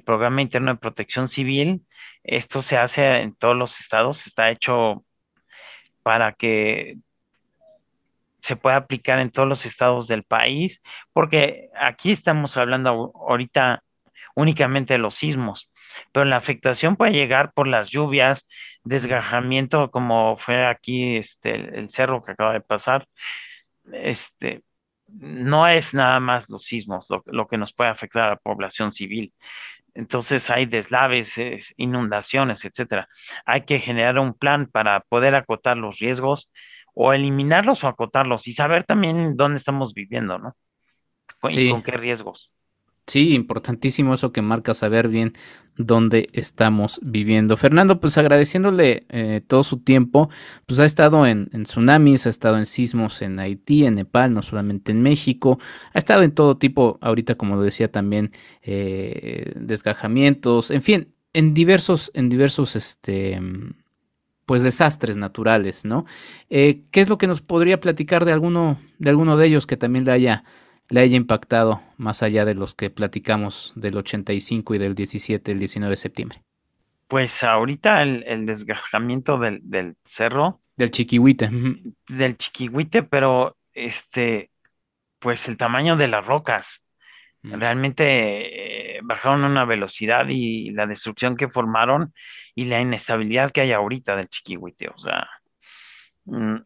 E: programa interno de protección civil esto se hace en todos los estados, está hecho para que se pueda aplicar en todos los estados del país, porque aquí estamos hablando ahorita únicamente de los sismos, pero la afectación puede llegar por las lluvias, desgajamiento como fue aquí este el, cerro que acaba de pasar, este no es nada más los sismos lo, que nos puede afectar a la población civil. Entonces hay deslaves, inundaciones, etcétera. Hay que generar un plan para poder acotar los riesgos o eliminarlos o acotarlos y saber también dónde estamos viviendo, ¿no? Y con qué riesgos.
C: Sí, importantísimo eso que marca saber bien dónde estamos viviendo. Fernando, pues agradeciéndole eh, todo su tiempo, pues ha estado en, tsunamis, ha estado en sismos en Haití, en Nepal, no solamente en México, ha estado en todo tipo, ahorita como lo decía también, eh, desgajamientos, en fin, en diversos, en diversos, este, pues desastres naturales, ¿no? Eh, ¿Qué es lo que nos podría platicar de alguno, de alguno de ellos que también le haya le haya impactado más allá de los que platicamos del 85 y del 17, el 19 de septiembre?
E: Pues ahorita el, desgajamiento del, cerro.
C: Del chiquihuite.
E: Del chiquihuite, pero este, pues el tamaño de las rocas. Realmente eh, bajaron una velocidad y la destrucción que formaron y la inestabilidad que hay ahorita del chiquihuite. O sea, mm,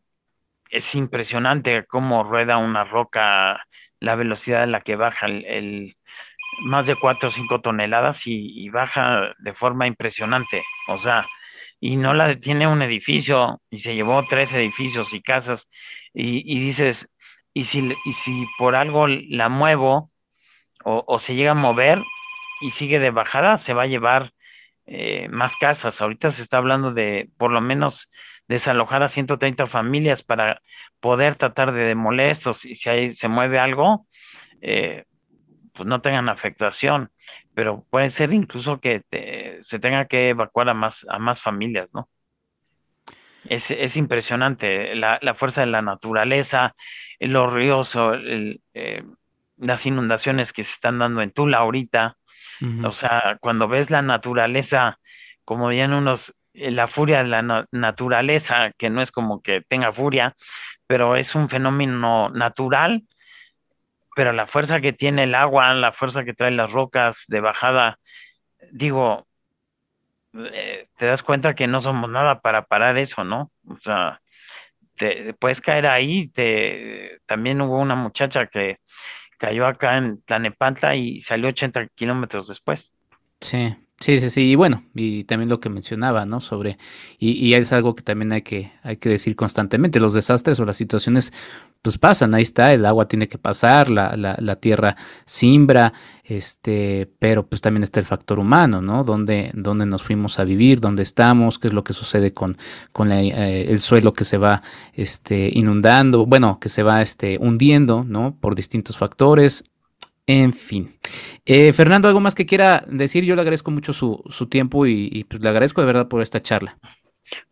E: es impresionante cómo rueda una roca la velocidad en la que baja el, más de 4 o 5 toneladas y, baja de forma impresionante. O sea, y no la detiene un edificio y se llevó tres edificios y casas y, dices, y si, y si por algo la muevo o, se llega a mover y sigue de bajada, se va a llevar eh, más casas. Ahorita se está hablando de por lo menos desalojar a 130 familias para poder tratar de demoler y si ahí se mueve algo, eh, pues no tengan afectación, pero puede ser incluso que se tenga que evacuar a más, a más familias, ¿no? Es, impresionante la, fuerza de la naturaleza, los ríos, eh, las inundaciones que se están dando en Tula ahorita. O sea, cuando ves la naturaleza, como dirían unos, eh, la furia de la naturaleza, que no es como que tenga furia, pero es un fenómeno natural, pero la fuerza que tiene el agua, la fuerza que traen las rocas de bajada, digo, eh, te das cuenta que no somos nada para parar eso, ¿no? O sea, te puedes caer ahí, te, también hubo una muchacha que cayó acá en Tlanepantla y salió 80 kilómetros después.
C: Sí, Sí, sí, sí, y bueno, y también lo que mencionaba, ¿no? Sobre, y, y, es algo que también hay que, hay que decir constantemente, los desastres o las situaciones, pues pasan, ahí está, el agua tiene que pasar, la, la, la tierra simbra, este, pero pues también está el factor humano, ¿no? Dónde, dónde nos fuimos a vivir, dónde estamos, qué es lo que sucede con, con eh, el suelo que se va, este, inundando, bueno, que se va, este, hundiendo, ¿no? Por distintos factores, en fin. Eh, Fernando, ¿algo más que quiera decir? Yo le agradezco mucho su, tiempo y, pues le agradezco de verdad por esta charla.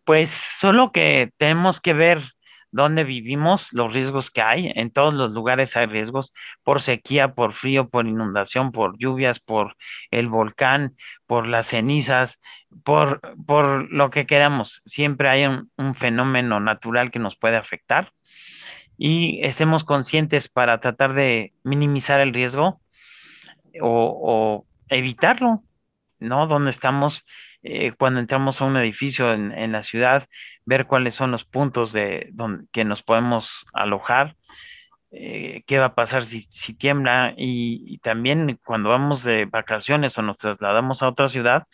E: Pues solo que tenemos que ver dónde vivimos, los riesgos que hay. En todos los lugares hay riesgos por sequía, por frío, por inundación, por lluvias, por el volcán, por las cenizas, por, por lo que queramos. Siempre hay un fenómeno natural que nos puede afectar y estemos conscientes para tratar de minimizar el riesgo o, evitarlo, ¿no? Donde estamos, eh, cuando entramos a un edificio en, la ciudad, ver cuáles son los puntos de donde que nos podemos alojar, eh, qué va a pasar si, si tiembla y, también cuando vamos de vacaciones o nos trasladamos a otra ciudad,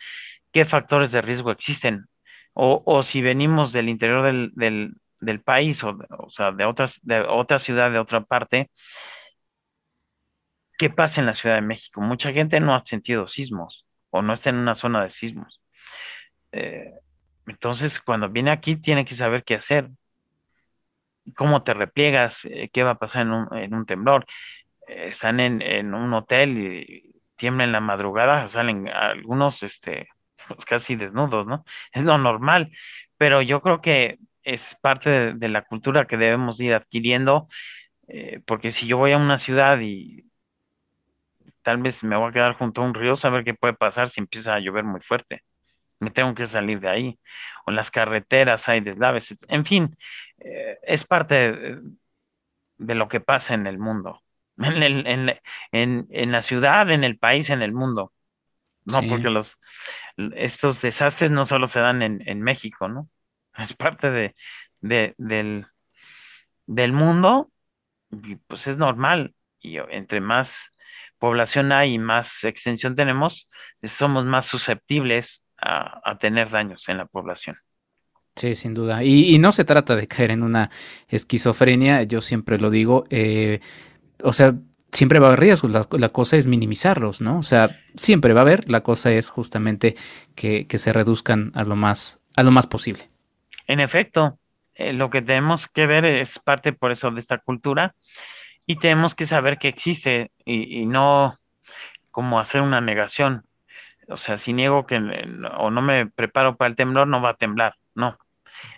E: qué factores de riesgo existen. O, o si venimos del interior del, del país o, o sea, de, otras, de otra ciudad, de otra parte, ¿qué pasa en la Ciudad de México? Mucha gente no ha sentido sismos o no está en una zona de sismos. Eh, entonces, cuando viene aquí, tiene que saber qué hacer, cómo te repliegas, eh, qué va a pasar en un, en un temblor. Eh, están en, en, un hotel y tiemblan en la madrugada, salen algunos este, pues, casi desnudos, ¿no? Es lo normal, pero yo creo que es parte de, la cultura que debemos ir adquiriendo, eh, porque si yo voy a una ciudad y tal vez me voy a quedar junto a un río, saber qué puede pasar si empieza a llover muy fuerte. me tengo que salir de ahí. O en las carreteras hay deslaves. En fin, eh, es parte de, lo que pasa en el mundo. En, el, en, en, la ciudad, en el país, en el mundo. No, porque los estos desastres no solo se dan en, en México, ¿no? Es parte de, de, del, mundo, y pues es normal. Y entre más población hay y más extensión tenemos, somos más susceptibles a, tener daños en la población.
C: Sí, sin duda. Y, no se trata de caer en una esquizofrenia, yo siempre lo digo. Eh, o sea, siempre va a haber riesgos, la, cosa es minimizarlos, ¿no? O sea, siempre va a haber, la cosa es justamente que, se reduzcan a lo más, a lo más posible.
E: En efecto, eh, lo que tenemos que ver es parte por eso de esta cultura y tenemos que saber que existe y, no como hacer una negación. O sea, si niego que o no me preparo para el temblor, no va a temblar, no.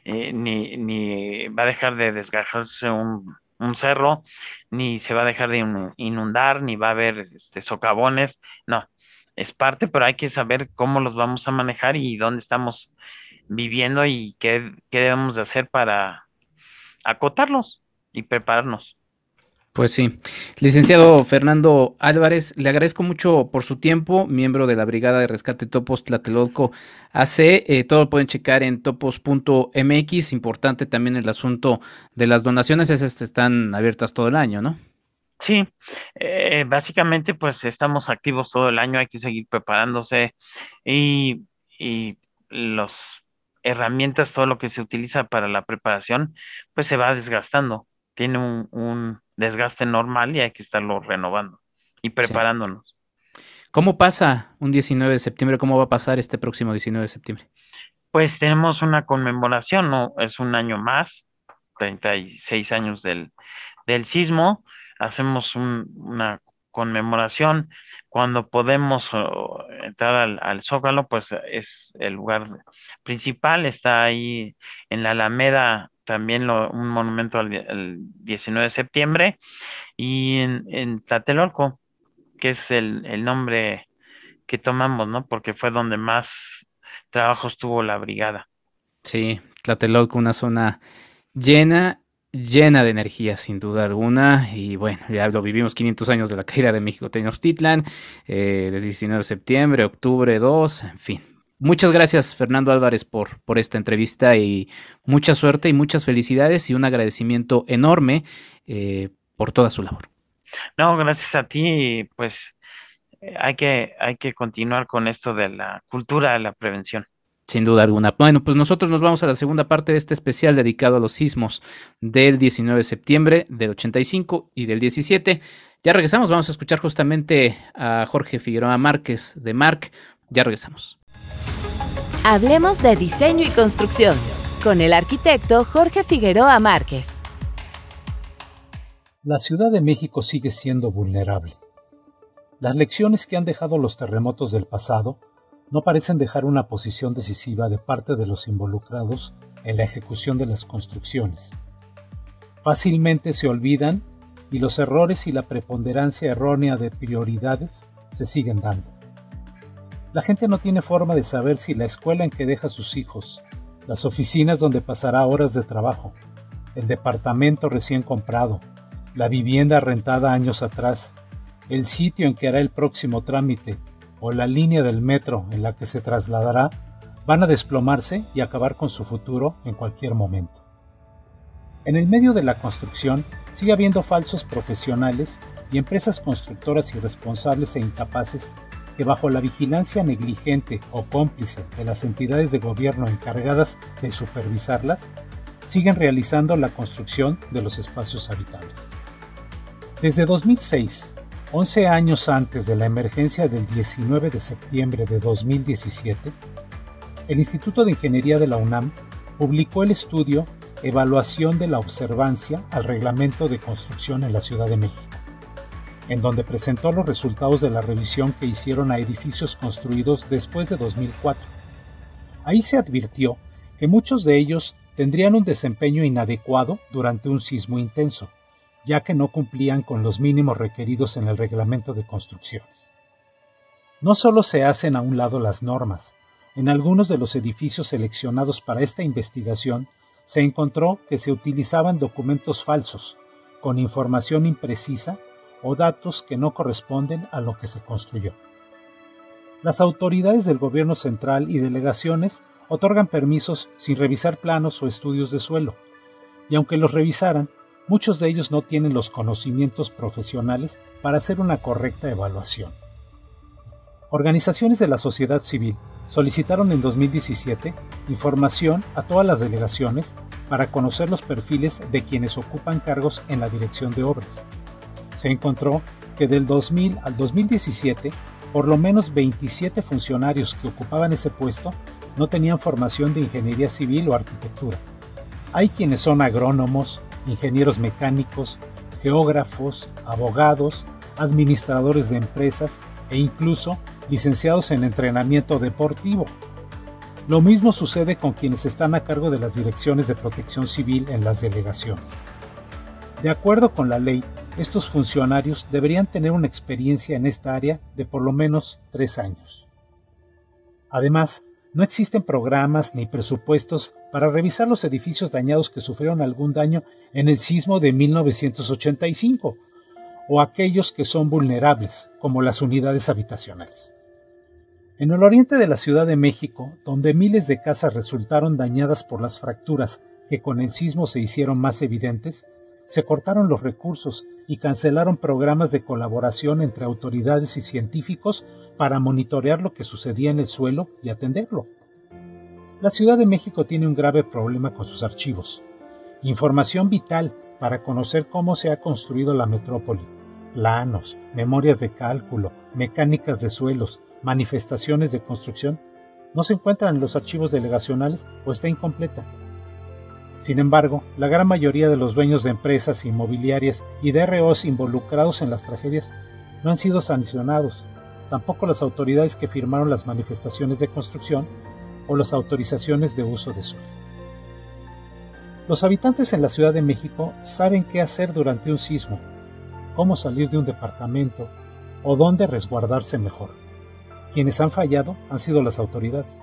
E: Eh, ni, ni va a dejar de desgajarse un, un, cerro, ni se va a dejar de inundar, ni va a haber este, socavones, no. Es parte, pero hay que saber cómo los vamos a manejar y dónde estamos viviendo y qué, qué debemos de hacer para acotarlos y prepararnos.
C: Pues sí. Licenciado Fernando Álvarez, le agradezco mucho por su tiempo, miembro de la Brigada de Rescate Topos Tlatelolco AC. Eh, todo lo pueden checar en topos.mx. Importante también el asunto de las donaciones, esas están abiertas todo el año, ¿no?
E: Sí, eh, básicamente pues estamos activos todo el año, hay que seguir preparándose y, y los herramientas, todo lo que se utiliza para la preparación, pues se va desgastando. Tiene un desgaste normal y hay que estarlo renovando y preparándonos.
C: ¿Cómo pasa un 19 de septiembre? ¿Cómo va a pasar este próximo 19 de septiembre?
E: Pues tenemos una conmemoración, ¿no? Es un año más, 36 años del, del sismo. Hacemos una conmemoración. Cuando podemos entrar al, al, Zócalo, pues es el lugar principal. Está ahí en la Alameda también un monumento al, 19 de septiembre, y en, en Tlatelolco, que es el, nombre que tomamos, ¿no? Porque fue donde más trabajos tuvo la brigada.
C: Sí, Tlatelolco, una zona llena, llena de energía, sin duda alguna. Y bueno, ya lo vivimos 500 años de la caída de México Tenochtitlan, eh, de 19 de septiembre, octubre 2, en fin, Muchas gracias, Fernando Álvarez, por, por esta entrevista y mucha suerte y muchas felicidades y un agradecimiento enorme eh, por toda su labor.
E: No, gracias a ti, pues eh, hay que, hay que continuar con esto de la cultura de la prevención.
C: Sin duda alguna. Bueno, pues nosotros nos vamos a la segunda parte de este especial dedicado a los sismos del 19 de septiembre, del 85 y del 17. Ya regresamos, vamos a escuchar justamente a Jorge Figueroa Márquez de Marc. Ya regresamos.
A: Hablemos de diseño y construcción con el arquitecto Jorge Figueroa Márquez.
B: La Ciudad de México sigue siendo vulnerable. Las lecciones que han dejado los terremotos del pasado no parecen dejar una posición decisiva de parte de los involucrados en la ejecución de las construcciones. Fácilmente se olvidan y los errores y la preponderancia errónea de prioridades se siguen dando. La gente no tiene forma de saber si la escuela en que deja a sus hijos, las oficinas donde pasará horas de trabajo, el departamento recién comprado, la vivienda rentada años atrás, el sitio en que hará el próximo trámite o la línea del metro en la que se trasladará van a desplomarse y acabar con su futuro en cualquier momento. En el medio de la construcción sigue habiendo falsos profesionales y empresas constructoras irresponsables e incapaces que bajo la vigilancia negligente o cómplice de las entidades de gobierno encargadas de supervisarlas, siguen realizando la construcción de los espacios habitables. Desde 2006, 11 años antes de la emergencia del 19 de septiembre de 2017, el Instituto de Ingeniería de la UNAM publicó el estudio Evaluación de la observancia al Reglamento de Construcción en la Ciudad de México en donde presentó los resultados de la revisión que hicieron a edificios construidos después de 2004. Ahí se advirtió que muchos de ellos tendrían un desempeño inadecuado durante un sismo intenso, ya que no cumplían con los mínimos requeridos en el reglamento de construcciones. No solo se hacen a un lado las normas, en algunos de los edificios seleccionados para esta investigación se encontró que se utilizaban documentos falsos, con información imprecisa o datos que no corresponden a lo que se construyó. Las autoridades del gobierno central y delegaciones otorgan permisos sin revisar planos o estudios de suelo, y aunque los revisaran, muchos de ellos no tienen los conocimientos profesionales para hacer una correcta evaluación. Organizaciones de la sociedad civil solicitaron en 2017 información a todas las delegaciones para conocer los perfiles de quienes ocupan cargos en la dirección de obras. Se encontró que del 2000 al 2017, por lo menos 27 funcionarios que ocupaban ese puesto no tenían formación de ingeniería civil o arquitectura. Hay quienes son agrónomos, ingenieros mecánicos, geógrafos, abogados, administradores de empresas e incluso licenciados en entrenamiento deportivo. Lo mismo sucede con quienes están a cargo de las direcciones de protección civil en las delegaciones. De acuerdo con la ley, estos funcionarios deberían tener una experiencia en esta área de por lo menos tres años. Además, no existen programas ni presupuestos para revisar los edificios dañados que sufrieron algún daño en el sismo de 1985 o aquellos que son vulnerables, como las unidades habitacionales. En el oriente de la Ciudad de México, donde miles de casas resultaron dañadas por las fracturas que con el sismo se hicieron más evidentes, se cortaron los recursos y cancelaron programas de colaboración entre autoridades y científicos para monitorear lo que sucedía en el suelo y atenderlo. La Ciudad de México tiene un grave problema con sus archivos. Información vital para conocer cómo se ha construido la metrópoli. Planos, memorias de cálculo, mecánicas de suelos, manifestaciones de construcción, no se encuentran en los archivos delegacionales o está incompleta. Sin embargo, la gran mayoría de los dueños de empresas inmobiliarias y DROs involucrados en las tragedias no han sido sancionados, tampoco las autoridades que firmaron las manifestaciones de construcción o las autorizaciones de uso de suelo. Los habitantes en la Ciudad de México saben qué hacer durante un sismo, cómo salir de un departamento o dónde resguardarse mejor. Quienes han fallado han sido las autoridades.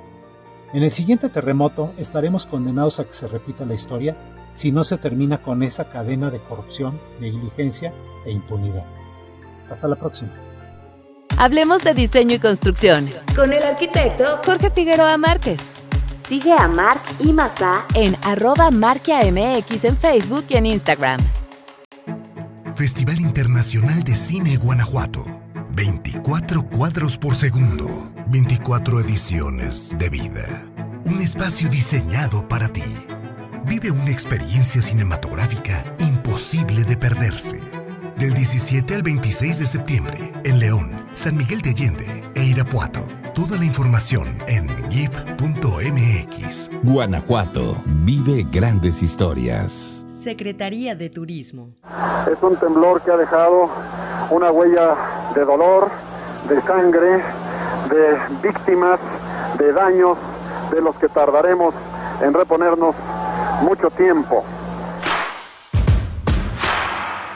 B: En el siguiente terremoto estaremos condenados a que se repita la historia si no se termina con esa cadena de corrupción, negligencia e impunidad. Hasta la próxima.
A: Hablemos de diseño y construcción con el arquitecto Jorge Figueroa Márquez. Sigue a Marc y Mazá en arroba MX en Facebook y en Instagram.
F: Festival Internacional de Cine Guanajuato. 24 cuadros por segundo. 24 ediciones de vida. Un espacio diseñado para ti. Vive una experiencia cinematográfica imposible de perderse. Del 17 al 26 de septiembre, en León, San Miguel de Allende e Irapuato. Toda la información en gif.mx.
G: Guanajuato vive grandes historias.
H: Secretaría de Turismo.
I: Es un temblor que ha dejado una huella de dolor, de sangre, de víctimas, de daños, de los que tardaremos en reponernos mucho tiempo.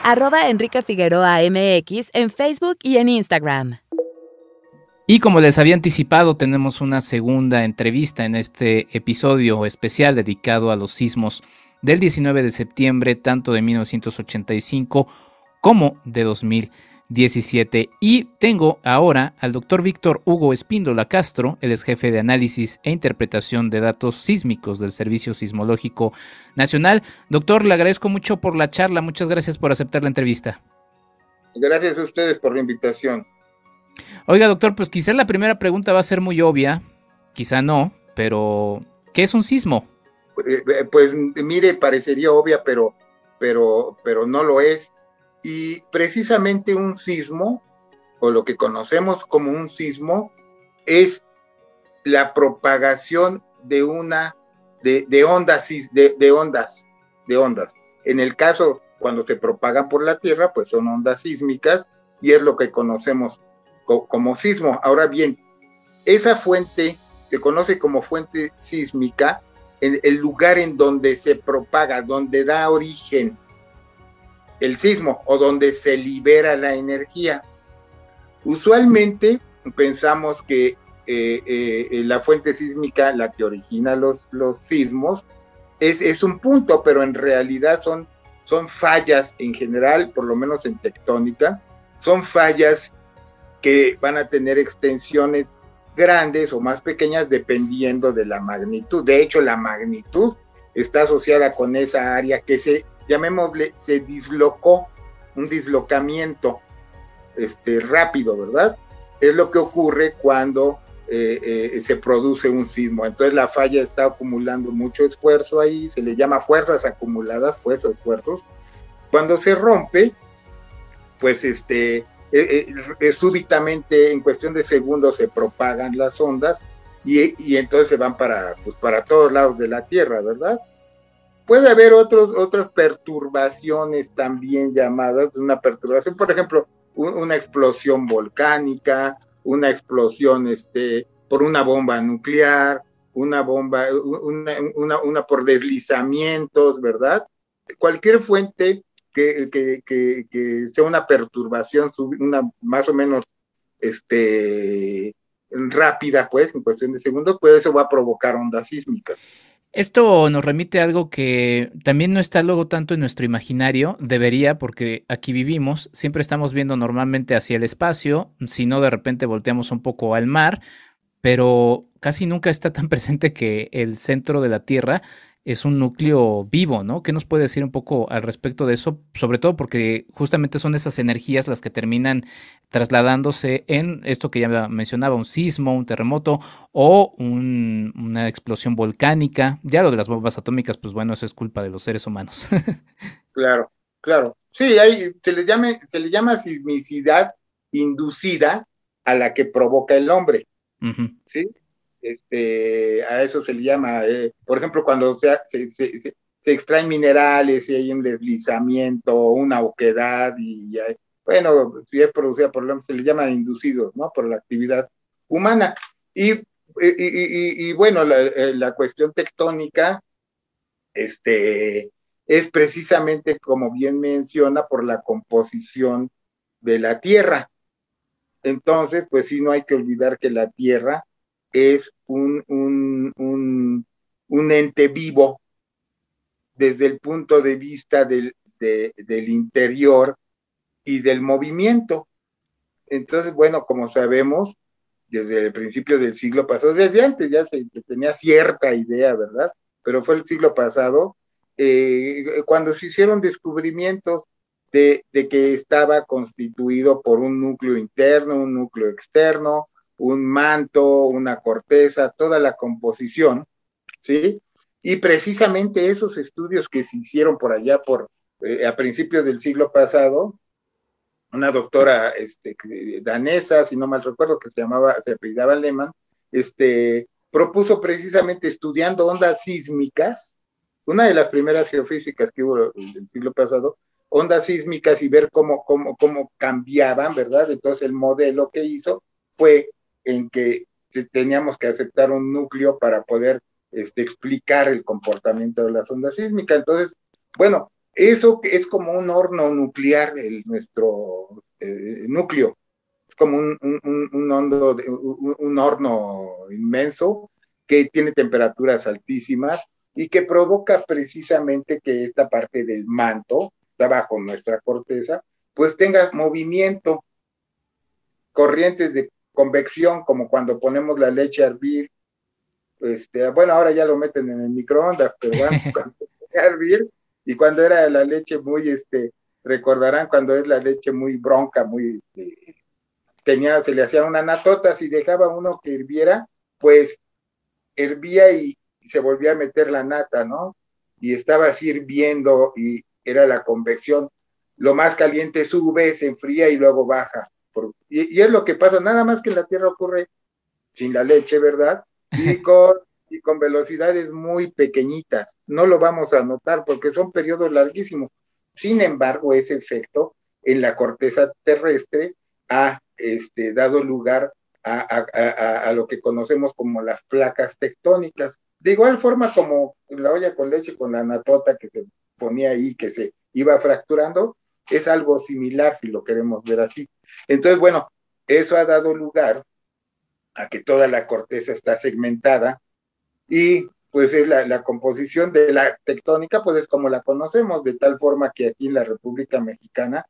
A: Arroba Enrique Figueroa MX en Facebook y en Instagram.
C: Y como les había anticipado, tenemos una segunda entrevista en este episodio especial dedicado a los sismos del 19 de septiembre, tanto de 1985 como de 2000. 17. Y tengo ahora al doctor Víctor Hugo Espíndola Castro, el ex jefe de análisis e interpretación de datos sísmicos del Servicio Sismológico Nacional. Doctor, le agradezco mucho por la charla, muchas gracias por aceptar la entrevista.
J: Gracias a ustedes por la invitación.
C: Oiga, doctor, pues quizás la primera pregunta va a ser muy obvia, quizá no, pero ¿qué es un sismo?
J: Pues, eh, pues mire, parecería obvia, pero, pero, pero no lo es y precisamente un sismo, o lo que conocemos como un sismo, es la propagación de una, de, ondas, de, ondas, de ondas. En el caso, cuando se propagan por la Tierra, pues son ondas sísmicas y es lo que conocemos como sismo. Ahora bien, esa fuente se conoce como fuente sísmica, en el lugar en donde se propaga, donde da origen el sismo o donde se libera la energía. Usualmente pensamos que la fuente sísmica, la que origina los, los sismos, es, es, un punto, pero en realidad son, son fallas en general, por lo menos en tectónica, son fallas que van a tener extensiones grandes o más pequeñas dependiendo de la magnitud. De hecho, la magnitud está asociada con esa área que se, llamémosle, se dislocó, un dislocamiento este, rápido, ¿verdad? Es lo que ocurre cuando eh, eh, se produce un sismo. Entonces la falla está acumulando mucho esfuerzo ahí, se le llama fuerzas acumuladas, pues esfuerzos. Cuando se rompe, pues este, eh, súbitamente en cuestión de segundos se propagan las ondas y, entonces se van para, pues, para todos lados de la Tierra, ¿verdad? Puede haber otros, otras perturbaciones también llamadas, una perturbación, por ejemplo, una explosión volcánica, una explosión este, por una bomba nuclear, una bomba, una, una, por deslizamientos, ¿verdad? Cualquier fuente que, que, que, sea una perturbación, una más o menos este, rápida, pues, en cuestión de segundos, pues eso va a provocar ondas sísmicas.
C: Esto nos remite a algo que también no está luego tanto en nuestro imaginario, debería, porque aquí vivimos, siempre estamos viendo normalmente hacia el espacio, si no de repente volteamos un poco al mar, pero casi nunca está tan presente que el centro de la Tierra es un núcleo vivo, ¿no? ¿Qué nos puede decir un poco al respecto de eso? Sobre todo porque justamente son esas energías las que terminan trasladándose en esto que ya mencionaba, un sismo, un terremoto o una explosión volcánica. Ya lo de las bombas atómicas, pues bueno, eso es culpa de los seres humanos.
J: claro, claro. Sí, hay, se, le llame, se le llama sismicidad inducida a la que provoca el hombre. ¿Sí? Este, a eso se le llama, eh, por ejemplo, cuando se, se, extraen minerales y hay un deslizamiento, una oquedad, y, bueno, si es producida por el se le llaman inducidos, ¿no? Por la actividad humana. Y, y, y bueno, la, eh, la, cuestión tectónica, este, es precisamente, como bien menciona, por la composición de la Tierra. Entonces, pues sí, no hay que olvidar que la Tierra es un, un, un, ente vivo desde el punto de vista del, del interior y del movimiento. Entonces, bueno, como sabemos, desde el principio del siglo pasado, desde antes ya se, tenía cierta idea, ¿verdad? Pero fue el siglo pasado, eh, cuando se hicieron descubrimientos de, de, que estaba constituido por un núcleo interno, un núcleo externo, un manto, una corteza, toda la composición, ¿sí? Y precisamente esos estudios que se hicieron por allá por eh, a principios del siglo pasado, una doctora este, danesa, si no mal recuerdo, que se llamaba, se apellidaba Lehmann, este, propuso precisamente estudiando ondas sísmicas, una de las primeras geofísicas que hubo el siglo pasado, ondas sísmicas y ver cómo, cómo, cómo cambiaban, ¿verdad? Entonces el modelo que hizo fue en que teníamos que aceptar un núcleo para poder este, explicar el comportamiento de las ondas sísmicas. Entonces, bueno, eso es como un horno nuclear, el, nuestro eh, núcleo. Es como un, un, un, un, horno inmenso que tiene temperaturas altísimas y que provoca precisamente que esta parte del manto, está nuestra corteza, pues tenga movimiento, corrientes de convección, como cuando ponemos la leche a hervir. Este, bueno, ahora ya lo meten en el microondas, pero bueno, cuando a hervir y cuando era la leche muy, este, recordarán cuando es la leche muy bronca, muy, este, tenía, se le hacía una natota, si dejaba uno que hirviera, pues hervía y, se volvía a meter la nata, ¿no? Y estaba así hirviendo y era la convección. Lo más caliente sube, se enfría y luego baja y, es lo que pasa, nada más que en la Tierra ocurre sin la leche, ¿verdad? Y con, y con velocidades muy pequeñitas. No lo vamos a notar porque son periodos larguísimos. Sin embargo, ese efecto en la corteza terrestre ha este, dado lugar a, a, lo que conocemos como las placas tectónicas. De igual forma como la olla con leche con la natota que se ponía ahí, que se iba fracturando, es algo similar si lo queremos ver así. Entonces, bueno, eso ha dado lugar a que toda la corteza está segmentada y pues es la, composición de la tectónica, pues es como la conocemos, de tal forma que aquí en la República Mexicana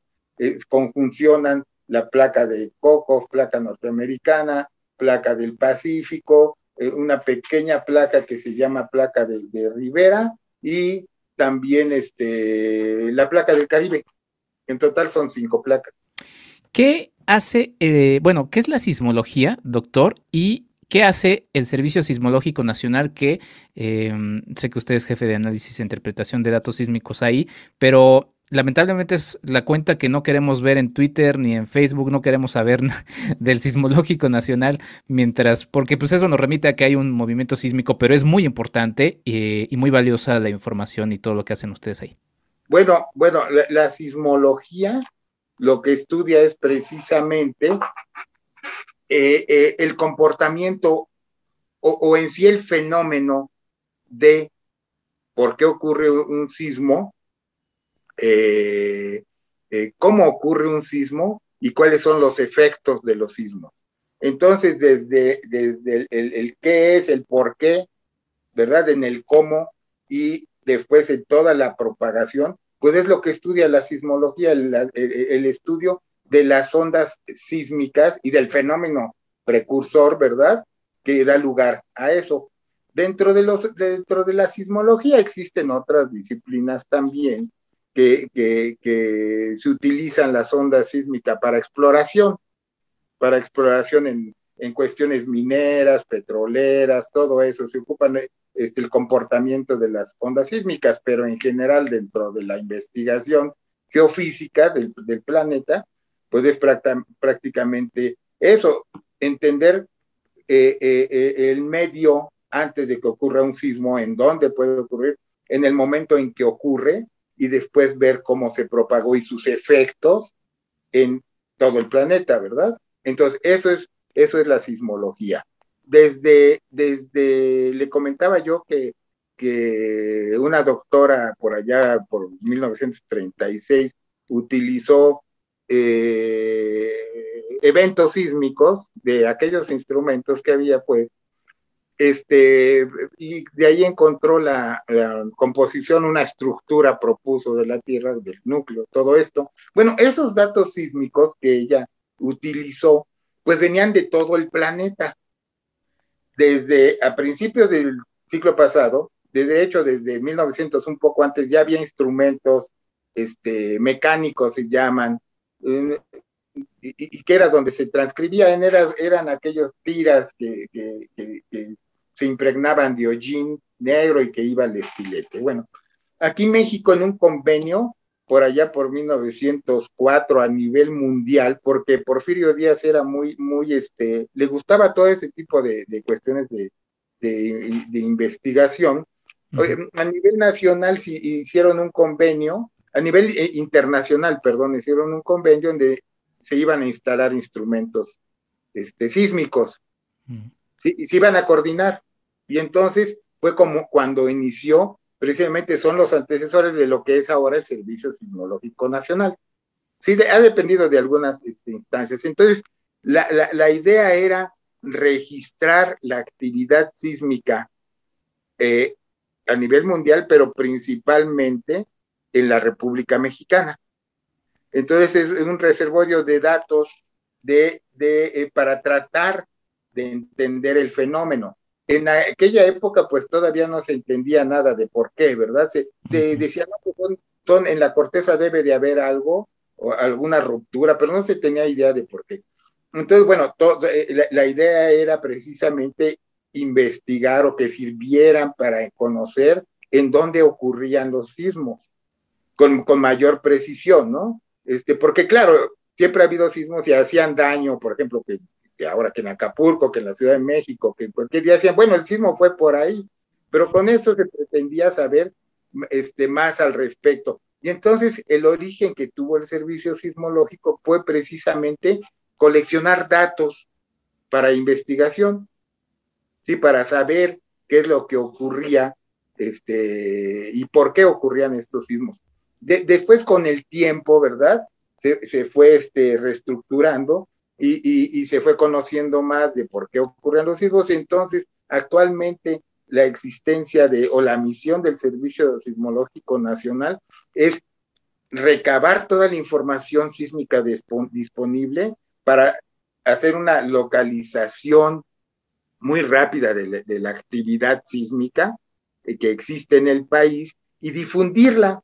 J: conjuncionan la placa de Cocos, placa norteamericana, placa del Pacífico, eh, una pequeña placa que se llama placa de, Rivera y también este, la placa del Caribe. En total son cinco placas.
C: ¿Qué hace, eh, bueno, qué es la sismología, doctor? Y ¿Qué hace el Servicio Sismológico Nacional? Que em, sé que usted es jefe de análisis e interpretación de datos sísmicos ahí, pero lamentablemente es la cuenta que no queremos ver en Twitter ni en Facebook, no queremos saber del Sismológico Nacional, mientras, porque pues eso nos remite a que hay un movimiento sísmico, pero es muy importante eh, y muy valiosa la información y todo lo que hacen ustedes ahí.
J: Bueno, bueno, la sismología lo que estudia es precisamente eh, eh, el comportamiento o, en sí el fenómeno de por qué ocurre un sismo, eh, cómo ocurre un sismo y cuáles son los efectos de los sismos. Entonces, desde, desde el, qué es, el por qué, ¿verdad? En el cómo y después en toda la propagación, pues es lo que estudia la sismología, el estudio de las ondas sísmicas y del fenómeno precursor, ¿verdad? Que da lugar a eso. Dentro de, los, dentro de la sismología existen otras disciplinas también que, que, se utilizan las ondas sísmicas para exploración, para exploración en, en cuestiones mineras, petroleras, todo eso, se ocupan este, el comportamiento de las ondas sísmicas, pero en general dentro de la investigación geofísica del, planeta, pues es prácticamente eso, entender eh, eh, eh, el medio antes de que ocurra un sismo, en dónde puede ocurrir, en el momento en que ocurre y después ver cómo se propagó y sus efectos en todo el planeta, ¿verdad? Entonces, eso es, eso es la sismología. Desde, desde, le comentaba yo que, que una doctora por allá, por 1936, utilizó eh, eventos sísmicos de aquellos instrumentos que había, pues, este, y de ahí encontró la, composición, una estructura propuso de la Tierra, del núcleo, todo esto. Bueno, esos datos sísmicos que ella utilizó, pues venían de todo el planeta. Desde a principios del siglo pasado, de hecho desde 1900, un poco antes, ya había instrumentos este, mecánicos, se llaman, y, que era donde se transcribían, eran, eran aquellos tiras que, se impregnaban de hollín negro y que iba al estilete. Bueno, aquí México en un convenio, por allá por 1904 a nivel mundial, porque Porfirio Díaz era muy, muy, este, le gustaba todo ese tipo de, cuestiones de, investigación. A nivel nacional si hicieron un convenio a nivel eh, internacional, perdón, hicieron un convenio donde se iban a instalar instrumentos este, sísmicos, y se iban a coordinar. Y entonces fue como cuando inició, precisamente son los antecesores de lo que es ahora el Servicio Sismológico Nacional. Sí, ha dependido de algunas este, instancias. Entonces, la, idea era registrar la actividad sísmica eh, a nivel mundial, pero principalmente en la República Mexicana. Entonces es un reservorio de datos de, eh, para tratar de entender el fenómeno. En aquella época pues todavía no se entendía nada de por qué, ¿verdad? Se, decía, no, pues son, en la corteza debe de haber algo o alguna ruptura, pero no se tenía idea de por qué. Entonces, bueno, eh, la idea era precisamente investigar o que sirvieran para conocer en dónde ocurrían los sismos con, mayor precisión, ¿no? Este, porque claro, siempre ha habido sismos y hacían daño, por ejemplo, que, ahora que en Acapulco, que en la Ciudad de México, que cualquier día decían, bueno, el sismo fue por ahí, pero con eso se pretendía saber este, más al respecto. Y entonces el origen que tuvo el servicio sismológico fue precisamente coleccionar datos para investigación, ¿sí? Para saber qué es lo que ocurría este, y por qué ocurrían estos sismos después con el tiempo, ¿verdad? Se, fue este, reestructurando y, se fue conociendo más de por qué ocurren los sismos. Entonces, actualmente la existencia de o la misión del Servicio Sismológico Nacional es recabar toda la información sísmica disponible para hacer una localización muy rápida de la, actividad sísmica que existe en el país y difundirla,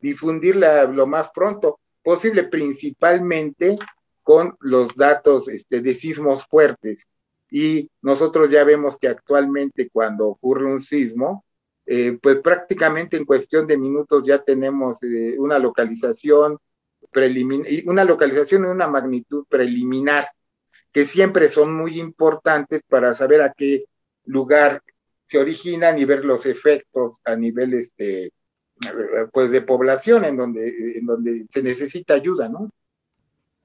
J: difundirla lo más pronto posible, principalmente con los datos este, de sismos fuertes. Y nosotros ya vemos que actualmente cuando ocurre un sismo, eh, pues prácticamente en cuestión de minutos ya tenemos eh, una localización preliminar, una localización y una magnitud preliminar, que siempre son muy importantes para saber a qué lugar se originan y ver los efectos a nivel este, pues de población en donde, en donde se necesita ayuda, ¿no?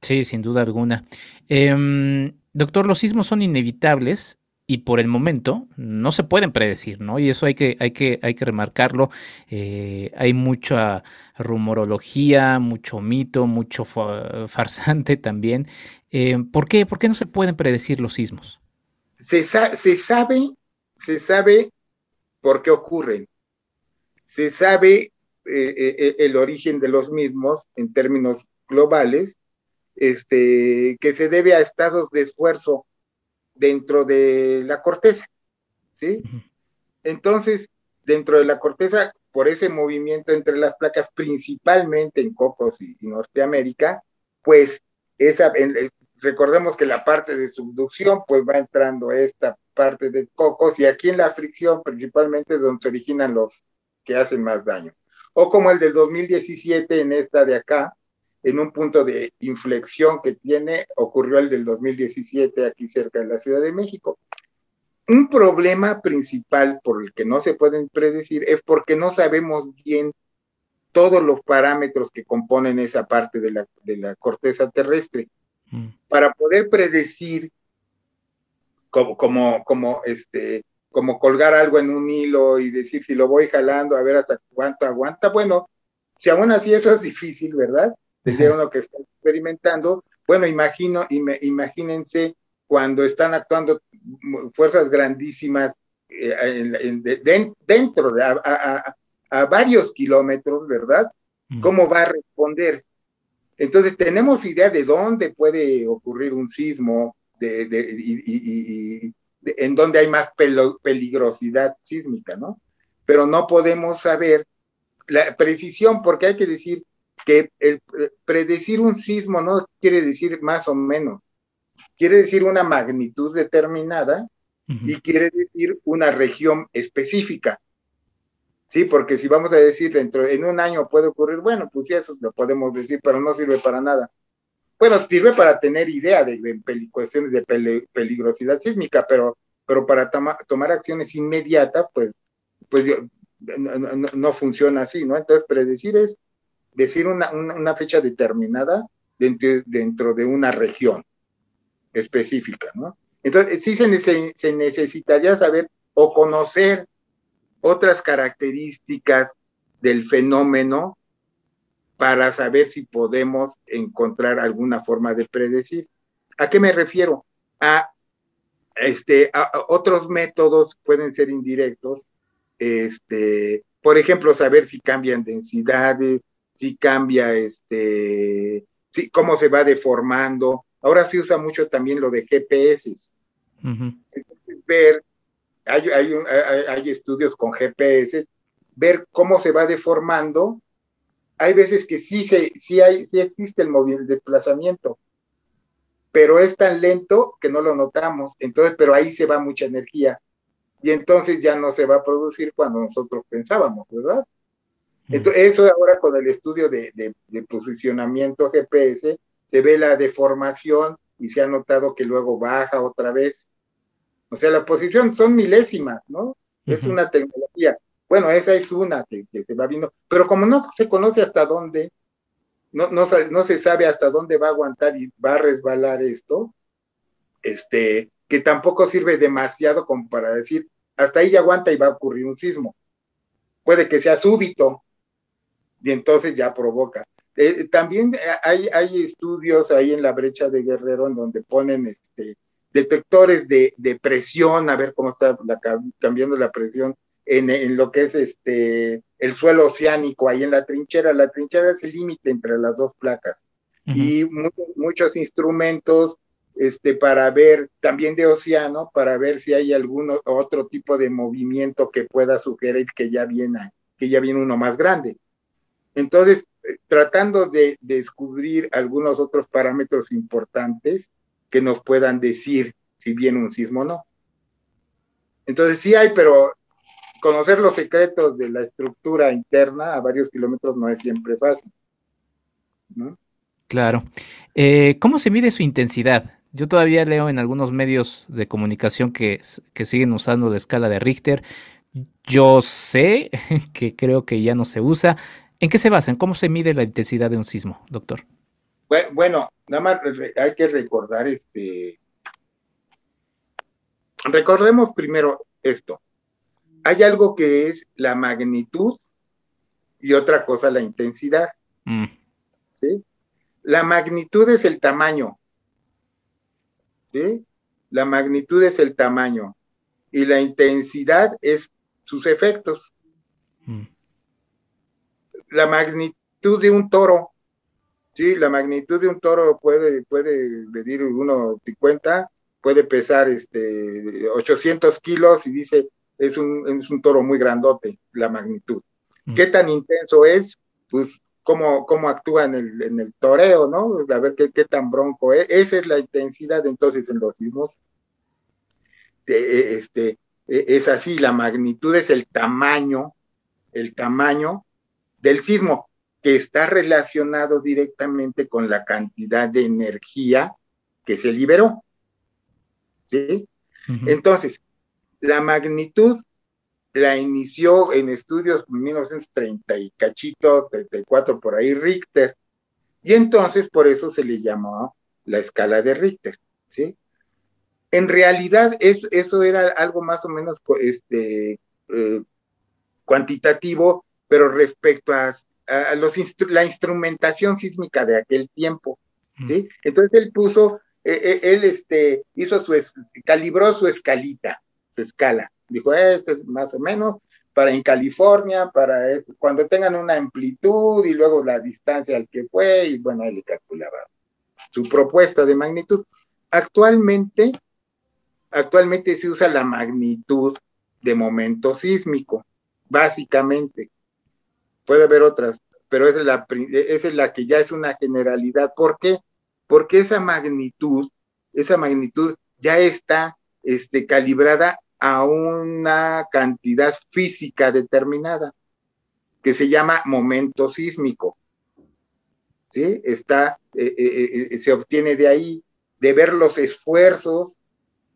C: Sí, sin duda alguna. Em, doctor, los sismos son inevitables y por el momento no se pueden predecir, ¿no? Y eso hay que, hay que, hay que remarcarlo. Eh, hay mucha rumorología, mucho mito, mucho farsante también. Em, ¿Por qué? ¿Por qué no se pueden predecir los sismos?
J: Se, se sabe, se sabe por qué ocurren. Se sabe eh, eh, el origen de los mismos en términos globales este, que se debe a estados de esfuerzo dentro de la corteza, ¿sí? Entonces, dentro de la corteza, por ese movimiento entre las placas, principalmente en Cocos y, Norteamérica, pues esa, recordemos que la parte de subducción, pues va entrando esta parte de Cocos y aquí en la fricción, principalmente es donde se originan los que hacen más daño. O como el del 2017 en esta de acá, en un punto de inflexión que tiene, ocurrió el del 2017 aquí cerca de la Ciudad de México. Un problema principal por el que no se pueden predecir es porque no sabemos bien todos los parámetros que componen esa parte de la, de la corteza terrestre. Mm. Para poder predecir como, como, como, este, como colgar algo en un hilo y decir si lo voy jalando, a ver hasta cuánto aguanta. Bueno, si aún así eso es difícil, ¿verdad? Desde uno que está experimentando. Bueno, imagino, imagínense cuando están actuando fuerzas grandísimas eh, dentro de a, varios kilómetros, ¿verdad? ¿Cómo va a responder? Entonces, tenemos idea de dónde puede ocurrir un sismo de, y, en dónde hay más peligrosidad sísmica, ¿no? Pero no podemos saber la precisión, porque hay que decir, que el predecir un sismo no quiere decir más o menos, quiere decir una magnitud determinada y quiere decir una región específica. Sí, porque si vamos a decir dentro en un año puede ocurrir, bueno, pues sí, eso lo podemos decir, pero no sirve para nada. Bueno, sirve para tener idea de, cuestiones de peligrosidad sísmica, pero, pero para tomar acciones inmediatas, pues, pues no, no, funciona así, ¿no? Entonces, predecir es decir una, fecha determinada dentro, dentro, de una región específica, ¿no? Entonces, sí se, se necesitaría saber o conocer otras características del fenómeno para saber si podemos encontrar alguna forma de predecir. ¿A qué me refiero? A, este, otros métodos pueden ser indirectos, este, por ejemplo, saber si cambian densidades, si cambia, este, si, cómo se va deformando. Ahora se usa mucho también lo de GPS. ver, hay, hay, hay, estudios con GPS, ver cómo se va deformando. Hay veces que sí, se, sí, hay, sí existe el, el desplazamiento, pero es tan lento que no lo notamos. Entonces, pero ahí se va mucha energía y entonces ya no se va a producir cuando nosotros pensábamos, ¿verdad? Entonces, eso ahora con el estudio de, posicionamiento GPS, se ve la deformación y se ha notado que luego baja otra vez. O sea, la posición son milésimas, ¿no? Es una tecnología. Bueno, esa es una que, se va viendo, pero como no se conoce hasta dónde, no, no, no, se sabe hasta dónde va a aguantar y va a resbalar esto, este, que tampoco sirve demasiado como para decir, hasta ahí ya aguanta y va a ocurrir un sismo. Puede que sea súbito, y entonces ya provoca. Eh, también hay, hay estudios ahí en la brecha de Guerrero en donde ponen este, detectores de, presión, a ver cómo está cambiando la presión en, lo que es este, el suelo oceánico, ahí en la trinchera. La trinchera es el límite entre las dos placas. Y muchos instrumentos este, para ver también de océano, para ver si hay algún otro tipo de movimiento que pueda sugerir que ya viene, que ya viene uno más grande. Entonces, eh, tratando de, descubrir algunos otros parámetros importantes que nos puedan decir si viene un sismo o no. Entonces, sí hay, pero conocer los secretos de la estructura interna a varios kilómetros no es siempre fácil.
C: Claro. Eh, ¿Cómo se mide su intensidad? Yo todavía leo en algunos medios de comunicación que, que siguen usando la escala de Richter. Yo sé que creo que ya no se usa. ¿En qué se basa? ¿En cómo se mide la intensidad de un sismo, doctor?
J: Bueno, nada más hay que recordar este. Recordemos primero esto. Hay algo que es la magnitud y otra cosa la intensidad. Mm. ¿sí? La magnitud es el tamaño. ¿sí? La magnitud es el tamaño y la intensidad es sus efectos. Mm. La magnitud de un toro, sí, la magnitud de un toro puede, puede medir 1,50, puede pesar este, 800 kilos y dice, es un, es un toro muy grandote, la magnitud. Mm. ¿Qué tan intenso es? Pues cómo, cómo actúa en el, en el toreo, ¿no? A ver qué, qué tan bronco es. Esa es la intensidad entonces en los sismos. este, e, es así, la magnitud es el tamaño, el tamaño del sismo, que está relacionado directamente con la cantidad de energía que se liberó. ¿Sí? Entonces, la magnitud la inició en estudios en 1930 y cachito, 34 por ahí Richter, y entonces por eso se le llamó la escala de Richter, ¿sí? En realidad es, eso era algo más o menos este, eh, cuantitativo, pero respecto a, los la instrumentación sísmica de aquel tiempo, ¿sí? Mm. Entonces él puso, e, e, él este, hizo su, calibró su escalita, su escala, Dijo, este es más o menos para en California, para este, cuando tengan una amplitud y luego la distancia al que fue, y bueno, él le calculaba su propuesta de magnitud. Actualmente, actualmente se usa la magnitud de momento sísmico, básicamente. Puede haber otras, pero esa es la, es la que ya es una generalidad. ¿Por qué? Porque esa magnitud, esa magnitud ya está este, calibrada a una cantidad física determinada que se llama momento sísmico. ¿Sí? Está, eh, eh, eh, se obtiene de ahí, de ver los esfuerzos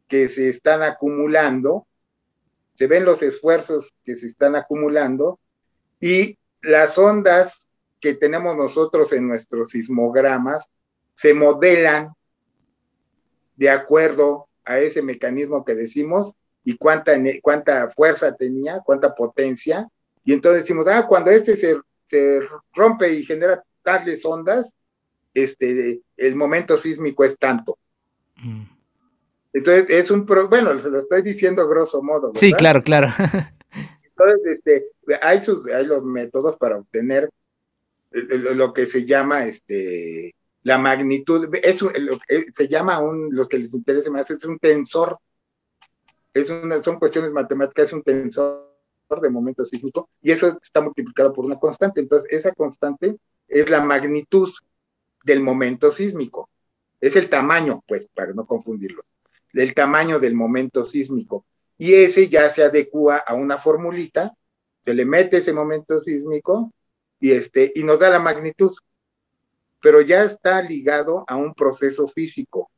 J: que se están acumulando, se ven los esfuerzos que se están acumulando y las ondas que tenemos nosotros en nuestros sismogramas se modelan de acuerdo a ese mecanismo que decimos y cuánta, cuánta fuerza tenía, cuánta potencia. Y entonces decimos, ah, cuando este se, se rompe y genera tales ondas, este, el momento sísmico es tanto. Mm. Entonces, es un, bueno, se lo estoy diciendo grosso modo.
C: Sí, claro, claro.
J: Entonces, este, hay, sus, hay los métodos para obtener lo que se llama este, la magnitud, eso se llama un, lo que les interesa más, es un tensor es una, son cuestiones matemáticas, es un tensor de momento sísmico y eso está multiplicado por una constante. Entonces, esa constante es la magnitud del momento sísmico. Es el tamaño, pues, para no confundirlo, el tamaño del momento sísmico. Y ese ya se adecua a una formulita, se le mete ese momento sísmico y, este, y nos da la magnitud. Pero ya está ligado a un proceso físico.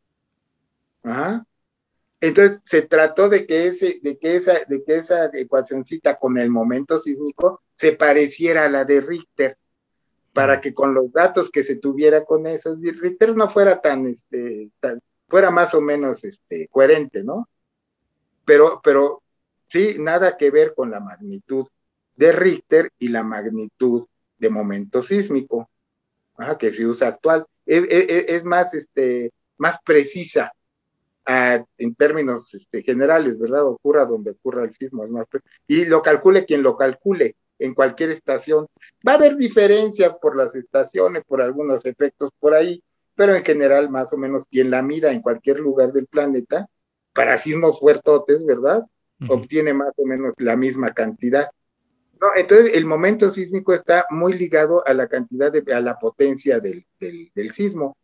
J: Ajá. Entonces se trató de que, ese, de que, esa, de que esa ecuacióncita con el momento sísmico se pareciera a la de Richter, para que con los datos que se tuviera con esos, Richter no fuera tan, este, fuera más o menos este, coherente, ¿no? Pero, pero sí, nada que ver con la magnitud de Richter y la magnitud de momento sísmico. que se usa actual. Es, más, este, más precisa en términos este, generales, ¿verdad? Ocurra donde ocurra el sismo. Es más y lo calcule quien lo calcule en cualquier estación. Va a haber diferencias por las estaciones, por algunos efectos por ahí, pero en general, más o menos, quien la mira en cualquier lugar del planeta, para sismos fuertotes, ¿verdad? Obtiene más o menos la misma cantidad. No, entonces el momento sísmico está muy ligado a la cantidad de, a la potencia del, del, sismo.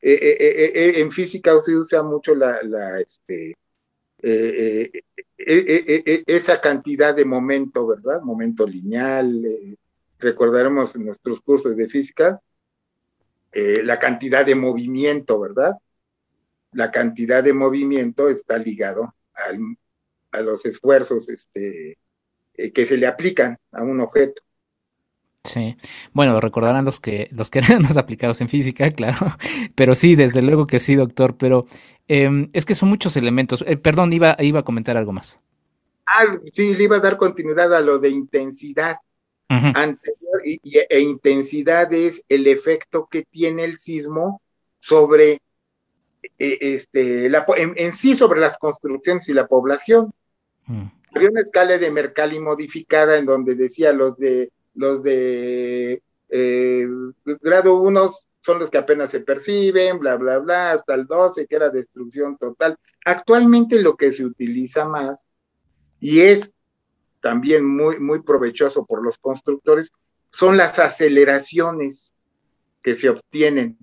J: Eh, eh, eh, en física se usa mucho la, la este, esa cantidad de momento, ¿verdad? Momento lineal. recordaremos en nuestros cursos de física la cantidad de movimiento, ¿verdad? La cantidad de movimiento está ligado al, a los esfuerzos este, eh, que se le aplican a un objeto.
C: Sí, bueno, recordarán los que los que eran más aplicados en física, claro, pero sí, desde luego que sí, doctor, pero em, es que son muchos elementos. Eh, perdón, iba, iba a comentar algo más.
J: Ah, sí, le iba a dar continuidad a lo de intensidad anterior, y, e intensidad es el efecto que tiene el sismo sobre, este, la, en, sí sobre las construcciones y la población. Mm había una escala de Mercalli modificada en donde decía los de los de eh, grado 1 son los que apenas se perciben, bla, bla, bla, hasta el 12 que era destrucción total. Actualmente lo que se utiliza más y es también muy, muy provechoso por los constructores son las aceleraciones que se obtienen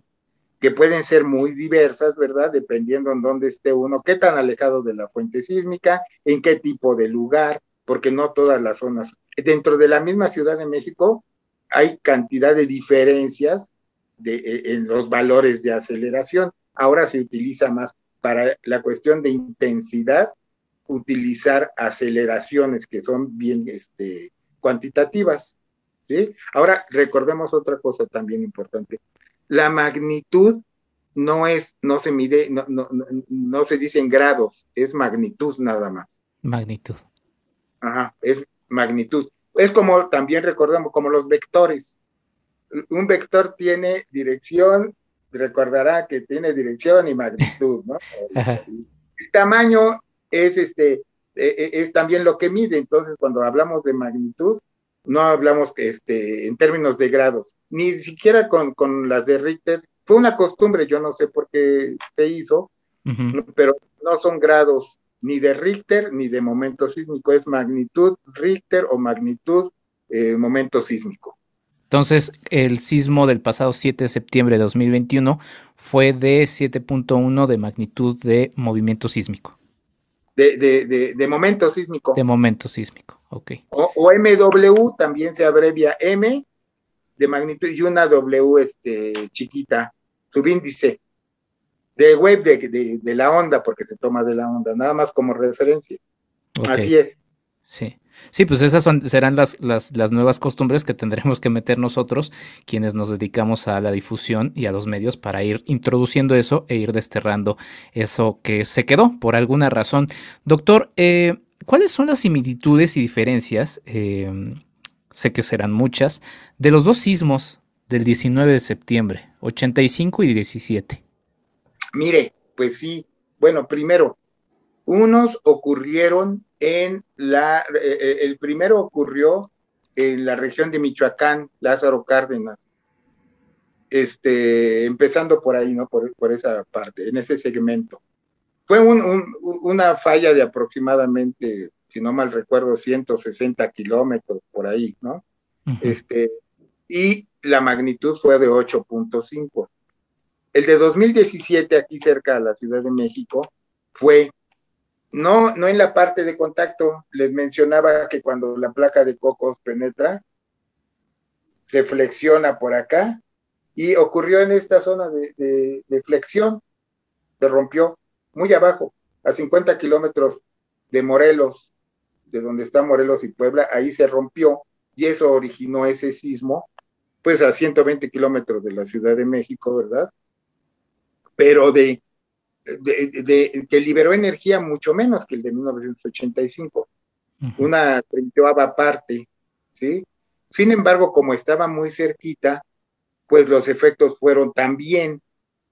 J: que pueden ser muy diversas, ¿verdad? Dependiendo en dónde esté uno, qué tan alejado de la fuente sísmica, en qué tipo de lugar, porque no todas las zonas. Dentro de la misma Ciudad de México hay cantidad de diferencias e, en los valores de aceleración. Ahora se utiliza más para la cuestión de intensidad, utilizar aceleraciones que son bien este, cuantitativas. ¿sí? Ahora recordemos otra cosa también importante la magnitud no es, no se mide, no, no, no, se dice en grados, es magnitud nada más.
C: Magnitud.
J: Ajá, es magnitud. Es como también recordamos, como los vectores. Un vector tiene dirección, recordará que tiene dirección y magnitud, ¿no? El tamaño es este, e, e, es también lo que mide. Entonces, cuando hablamos de magnitud, no hablamos este, en términos de grados, ni siquiera con, con las de Richter. Fue una costumbre, yo no sé por qué se hizo, pero no son grados ni de Richter ni de momento sísmico, es magnitud Richter o magnitud eh, momento sísmico.
C: Entonces, el sismo del pasado 7 de septiembre de 2021 fue de 7.1 de magnitud de movimiento sísmico
J: de, de, momento sísmico.
C: De momento sísmico, ok.
J: O, MW también se abrevia M de magnitud y una W este, chiquita, subíndice de wave de, de, la onda, porque se toma de la onda, nada más como referencia. Así es.
C: Sí. Sí, pues esas son, serán las, las, las, nuevas costumbres que tendremos que meter nosotros, quienes nos dedicamos a la difusión y a los medios, para ir introduciendo eso e ir desterrando eso que se quedó por alguna razón. Doctor, eh, ¿cuáles son las similitudes y diferencias, eh, sé que serán muchas, de los dos sismos del 19 de septiembre, 85 y 17?
J: Mire, pues sí, bueno, primero, unos ocurrieron en la, eh, eh, el primero ocurrió en la región de Michoacán, Lázaro Cárdenas, este, empezando por ahí, ¿no? Por, por esa parte, en ese segmento. Fue una falla de aproximadamente, si no mal recuerdo, 160 kilómetros por ahí, ¿no? Este, y la magnitud fue de 8.5. El de 2017, aquí cerca de la Ciudad de México, fue no, no en la parte de contacto. Les mencionaba que cuando la placa de cocos penetra, se flexiona por acá y ocurrió en esta zona de, flexión. Se rompió muy abajo, a 50 kilómetros de Morelos, de donde está Morelos y Puebla, ahí se rompió y eso originó ese sismo, pues a 120 kilómetros de la Ciudad de México, ¿verdad? Pero de de, que liberó energía mucho menos que el de 1985, una treintoava parte, ¿sí? Sin embargo, como estaba muy cerquita, pues los efectos fueron también,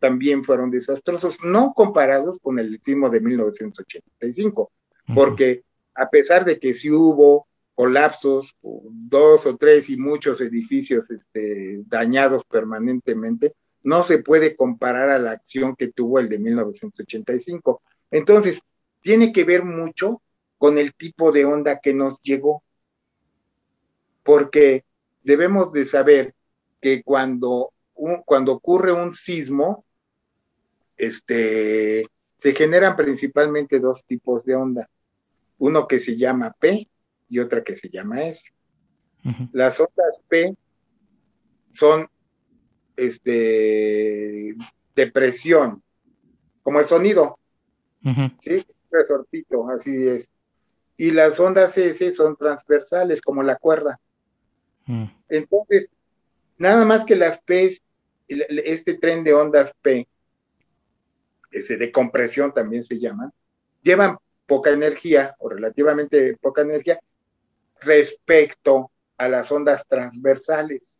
J: también fueron desastrosos, no comparados con el sismo de 1985, porque a pesar de que sí hubo colapsos, dos o tres y muchos edificios este, dañados permanentemente, no se puede comparar a la acción que tuvo el de 1985. Entonces, tiene que ver mucho con el tipo de onda que nos llegó, porque debemos de saber que cuando, cuando ocurre un sismo, este, se generan principalmente dos tipos de onda, uno que se llama P y otra que se llama S. Las ondas P son este, de presión, como el sonido, ¿sí? Resortito, así es. Y las ondas S son transversales, como la cuerda. Mm. Entonces, nada más que las P, este tren de ondas P, ese de compresión también se llama, llevan poca energía o relativamente poca energía respecto a las ondas transversales.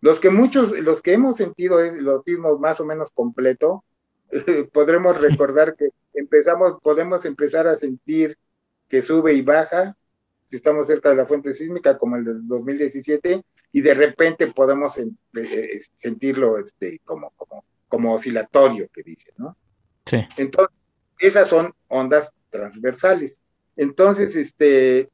J: Los que muchos, los que hemos sentido los sismos más o menos completo, podremos recordar que empezamos, podemos empezar a sentir que sube y baja, si estamos cerca de la fuente sísmica, como el del 2017, y de repente podemos eh, eh, sentirlo este, como, como, como oscilatorio, que dice, ¿no?
C: Sí.
J: Entonces, esas son ondas transversales. Entonces, este,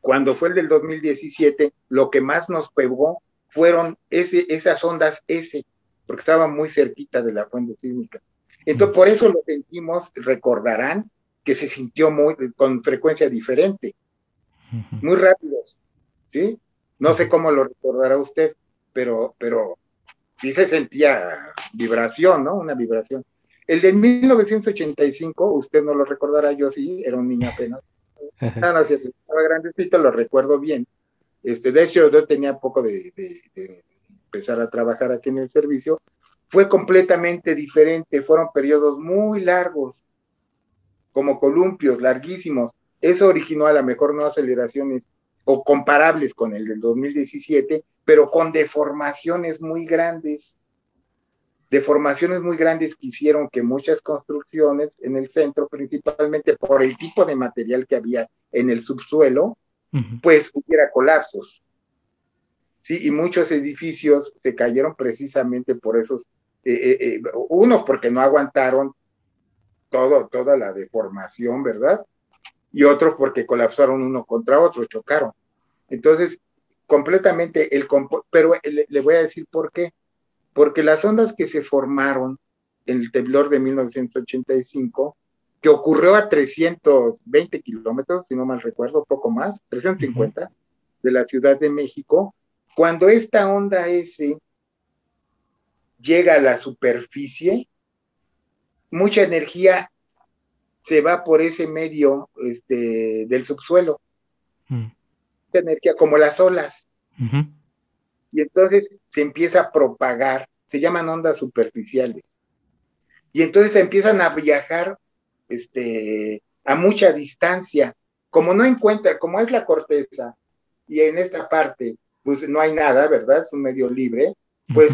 J: cuando fue el del 2017, lo que más nos pegó fueron ese, esas ondas S, porque estaban muy cerquita de la fuente sísmica. Entonces, por eso lo sentimos, recordarán que se sintió muy, con frecuencia diferente, muy rápidos, ¿sí? No sé cómo lo recordará usted, pero, pero sí se sentía vibración, ¿no? Una vibración. El de 1985, usted no lo recordará, yo sí, era un niño apenas. No, no, si estaba grandecito, lo recuerdo bien. Este, de hecho, yo tenía poco de, empezar a trabajar aquí en el servicio. Fue completamente diferente, fueron periodos muy largos, como columpios, larguísimos. Eso originó a lo mejor no aceleraciones o comparables con el del 2017, pero con deformaciones muy grandes. Deformaciones muy grandes que hicieron que muchas construcciones en el centro, principalmente por el tipo de material que había en el subsuelo, pues hubiera colapsos. Sí, y muchos edificios se cayeron precisamente por esos, eh, eh, eh, unos porque no aguantaron todo, toda la deformación, ¿verdad? Y otros porque colapsaron uno contra otro, chocaron. Entonces, completamente el pero le, le voy a decir por qué. Porque las ondas que se formaron en el temblor de 1985 que ocurrió a 320 kilómetros, si no mal recuerdo, poco más, 350, de la Ciudad de México, cuando esta onda S llega a la superficie, mucha energía se va por ese medio este, del subsuelo. Mm. energía como las olas. Y entonces se empieza a propagar, se llaman ondas superficiales. Y entonces empiezan a viajar este, a mucha distancia. Como no encuentra, como es la corteza, y en esta parte, pues no hay nada, ¿verdad? Es un medio libre, pues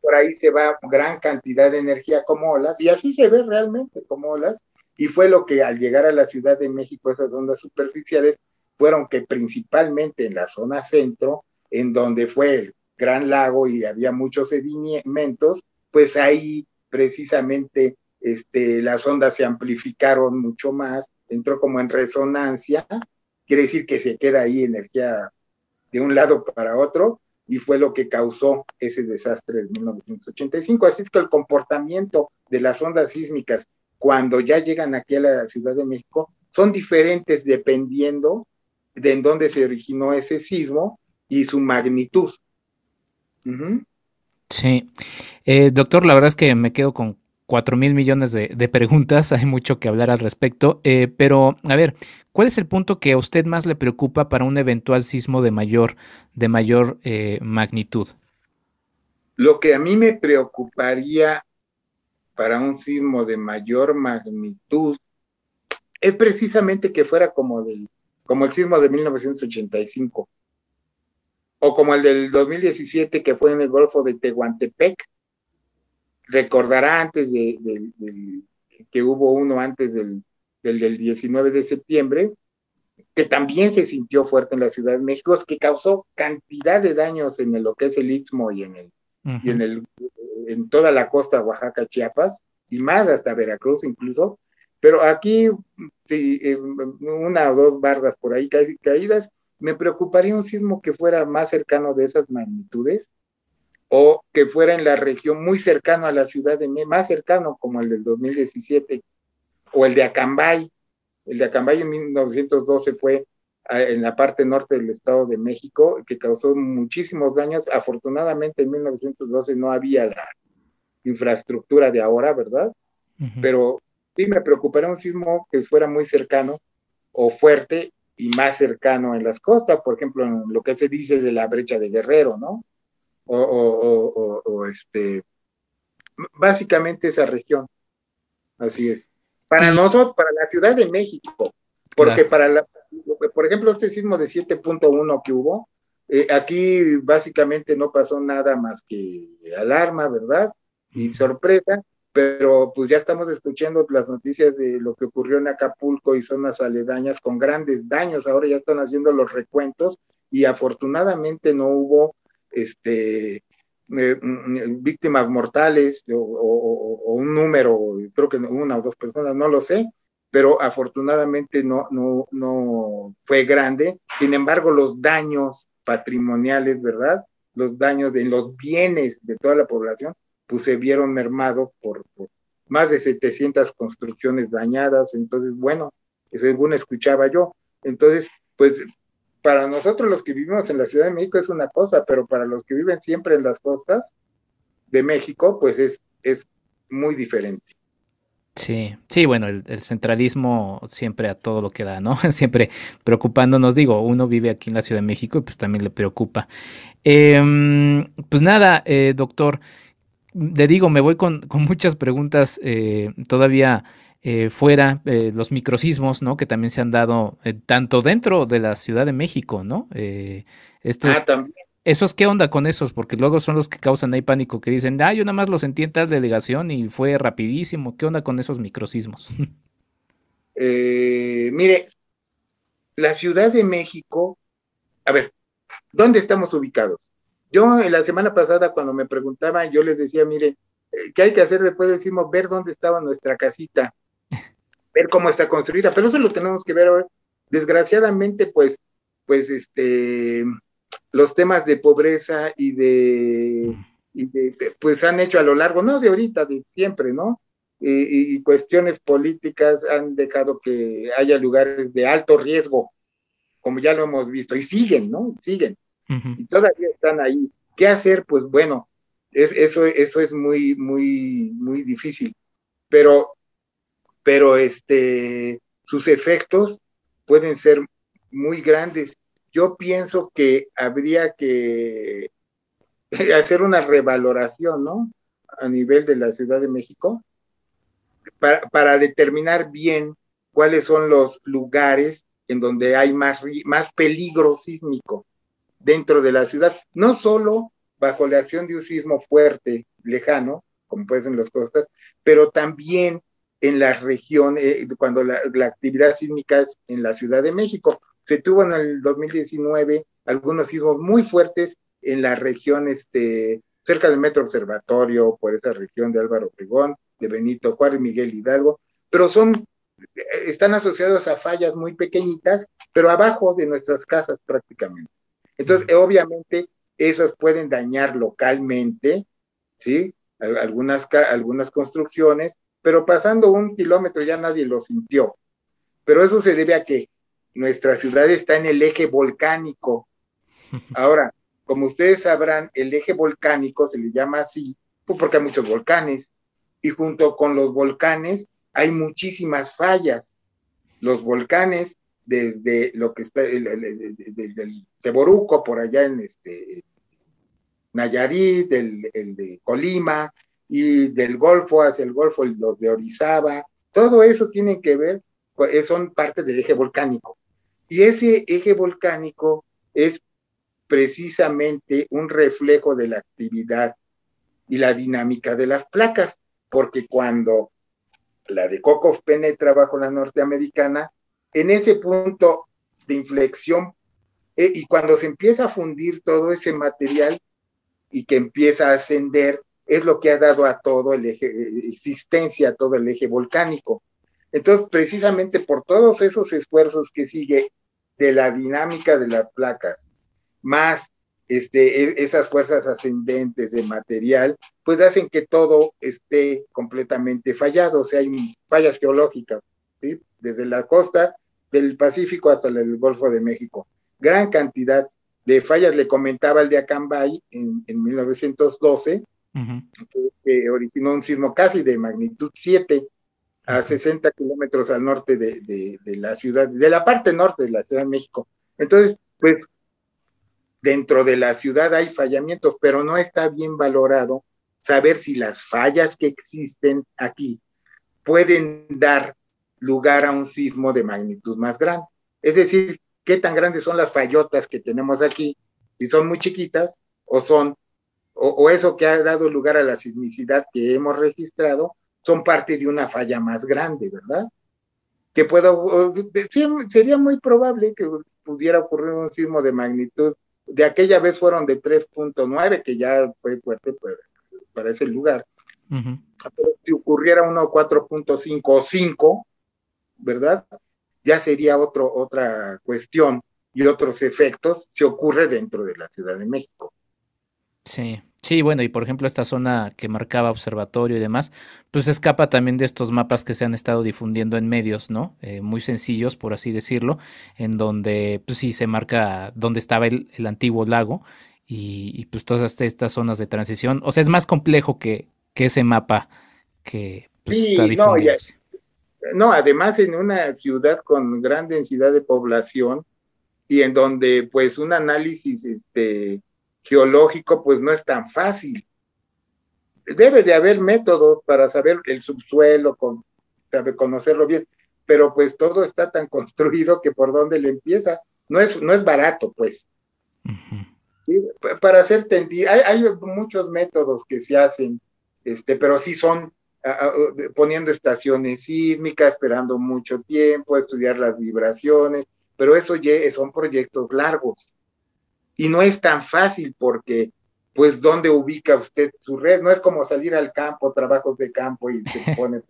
J: por ahí se va gran cantidad de energía como olas, y así se ve realmente como olas, y fue lo que al llegar a la Ciudad de México, esas ondas superficiales, fueron que principalmente en la zona centro, en donde fue el gran lago y había muchos sedimentos, pues ahí precisamente este, las ondas se amplificaron mucho más, entró como en resonancia, quiere decir que se queda ahí energía de un lado para otro, y fue lo que causó ese desastre de 1985. Así es que el comportamiento de las ondas sísmicas cuando ya llegan aquí a la Ciudad de México son diferentes dependiendo de en dónde se originó ese sismo y su magnitud.
C: Sí. Eh, doctor, la verdad es que me quedo con cuatro mil millones de, preguntas, hay mucho que hablar al respecto, eh, pero a ver, ¿cuál es el punto que a usted más le preocupa para un eventual sismo de mayor, de mayor eh, magnitud?
J: Lo que a mí me preocuparía para un sismo de mayor magnitud es precisamente que fuera como, del, como el sismo de 1985. o como el del 2017 que fue en el Golfo de Tehuantepec, recordará antes de, que hubo uno antes del, del, 19 de septiembre, que también se sintió fuerte en la Ciudad de México, que causó cantidad de daños en lo que es el Istmo y en el, y en el en toda la costa Oaxaca, Chiapas, y más hasta Veracruz incluso, pero aquí sí, una o dos bardas por ahí caídas, me preocuparía un sismo que fuera más cercano de esas magnitudes o que fuera en la región muy cercano a la ciudad de México, más cercano como el del 2017 o el de Acambay. El de Acambay en 1912 fue en la parte norte del Estado de México, que causó muchísimos daños. Afortunadamente en 1912 no había la infraestructura de ahora, ¿verdad? Pero sí me preocuparía un sismo que fuera muy cercano o fuerte y más cercano en las costas, por ejemplo, en lo que se dice de la brecha de Guerrero, ¿no? O, o, o, este, básicamente esa región. Así es. Para nosotros, para la Ciudad de México, porque para la, por ejemplo, este sismo de 7.1 que hubo, eh, aquí básicamente no pasó nada más que alarma, ¿verdad? Y sorpresa, pero pues ya estamos escuchando las noticias de lo que ocurrió en Acapulco y zonas aledañas con grandes daños. Ahora ya están haciendo los recuentos y afortunadamente no hubo este eh, mm, víctimas mortales o, un número, creo que una o dos personas, no lo sé, pero afortunadamente no, no, no fue grande. Sin embargo, los daños patrimoniales, ¿verdad? Los daños en los bienes de toda la población pues se vieron mermados por, más de 700 construcciones dañadas, entonces, bueno, según escuchaba yo, entonces, pues para nosotros los que vivimos en la Ciudad de México es una cosa, pero para los que viven siempre en las costas de México, pues es, es muy diferente.
C: Sí, sí, bueno, el, centralismo siempre a todo lo que da, ¿no? Siempre preocupándonos, digo, uno vive aquí en la Ciudad de México y pues también le preocupa. Em, pues nada, eh, doctor, le digo, me voy con, muchas preguntas eh, todavía eh, fuera, eh, los microsismos, ¿no? Que también se han dado tanto dentro de la Ciudad de México, ¿no? estos, ah, también. ¿Esos qué onda con esos? Porque luego son los que causan ahí pánico, que dicen, ah, yo nada más lo sentí en tal delegación y fue rapidísimo. ¿Qué onda con esos microsismos?
J: mire, la Ciudad de México, a ver, ¿dónde estamos ubicados? Yo en la semana pasada cuando me preguntaban, yo les decía, mire, eh, ¿qué hay que hacer después? Decimos, ver dónde estaba nuestra casita, ver cómo está construida, pero eso lo tenemos que ver ahora. Desgraciadamente, pues, pues, este, los temas de pobreza y de, y de, pues han hecho a lo largo, no de ahorita, de siempre, ¿no? Y, y, cuestiones políticas han dejado que haya lugares de alto riesgo, como ya lo hemos visto, y siguen, ¿no? Siguen y todavía están ahí. ¿Qué hacer? Pues bueno, es, eso, eso es muy, muy, muy difícil, pero, pero este, sus efectos pueden ser muy grandes. Yo pienso que habría que hacer una revaloración, ¿no? A nivel de la Ciudad de México, para, para determinar bien cuáles son los lugares en donde hay más, más peligro sísmico dentro de la ciudad, no solo bajo la acción de un sismo fuerte, lejano, como puede ser las costas, pero también en la región, eh, cuando la, actividad sísmica es en la Ciudad de México. Se tuvo en el 2019 algunos sismos muy fuertes en la región, este, cerca del Metro Observatorio, por esa región de Álvaro Obregón, de Benito Juárez, Miguel Hidalgo, pero son, están asociados a fallas muy pequeñitas, pero abajo de nuestras casas prácticamente. Entonces, obviamente, esas pueden dañar localmente, ¿sí? Algunas, algunas construcciones, pero pasando un kilómetro ya nadie lo sintió. Pero eso se debe a que nuestra ciudad está en el eje volcánico. Ahora, como ustedes sabrán, el eje volcánico se le llama así pues, porque hay muchos volcanes y junto con los volcanes hay muchísimas fallas. Los volcanes desde lo que está el, el, Teboruco por allá en este Nayarit, el, de Colima y del Golfo hacia el Golfo, los de Orizaba, todo eso tiene que ver, son parte del eje volcánico. Y ese eje volcánico es precisamente un reflejo de la actividad y la dinámica de las placas, porque cuando la de Cocos penetra bajo la norteamericana, en ese punto de inflexión, eh, y cuando se empieza a fundir todo ese material y que empieza a ascender, es lo que ha dado a todo el eje, eh, existencia a todo el eje volcánico. Entonces, precisamente por todos esos esfuerzos que sigue de la dinámica de las placas, más este, e, esas fuerzas ascendentes de material, pues hacen que todo esté completamente fallado, o sea, hay fallas geológicas. Desde la costa del Pacífico hasta el Golfo de México. Gran cantidad de fallas, le comentaba el de Acambay en, en 1912, que originó un sismo casi de magnitud 7 a 60 kilómetros al norte de, de, la ciudad, de la parte norte de la Ciudad de México. Entonces, pues dentro de la ciudad hay fallamientos, pero no está bien valorado saber si las fallas que existen aquí pueden dar lugar a un sismo de magnitud más grande. Es decir, qué tan grandes son las fallotas que tenemos aquí, si son muy chiquitas o son, o, eso que ha dado lugar a la sismicidad que hemos registrado, son parte de una falla más grande, ¿verdad? Que pueda, sería muy probable que pudiera ocurrir un sismo de magnitud, de aquella vez fueron de 3.9, que ya fue fuerte pues, para ese lugar. Pero si ocurriera uno 4.5 o 5, ¿verdad? Ya sería otro, otra cuestión y otros efectos si ocurre dentro de la Ciudad de México.
C: Sí, Sí, bueno, y por ejemplo esta zona que marcaba observatorio y demás, pues escapa también de estos mapas que se han estado difundiendo en medios, ¿no? Eh, muy sencillos, por así decirlo, en donde pues sí se marca dónde estaba el, antiguo lago y, pues todas estas zonas de transición. O sea, es más complejo que, que ese mapa que pues, está difundido.
J: No, no, además en una ciudad con gran densidad de población y en donde pues un análisis este geológico, pues no es tan fácil. Debe de haber métodos para saber el subsuelo, con, saber conocerlo bien, pero pues todo está tan construido que por dónde le empieza, no es, no es barato, pues. Para hacer tendido, hay, hay, muchos métodos que se hacen, este, pero sí son poniendo estaciones sísmicas, esperando mucho tiempo, estudiar las vibraciones, pero eso ya son proyectos largos y no es tan fácil porque pues dónde ubica usted su red, no es como salir al campo, trabajos de campo y se pone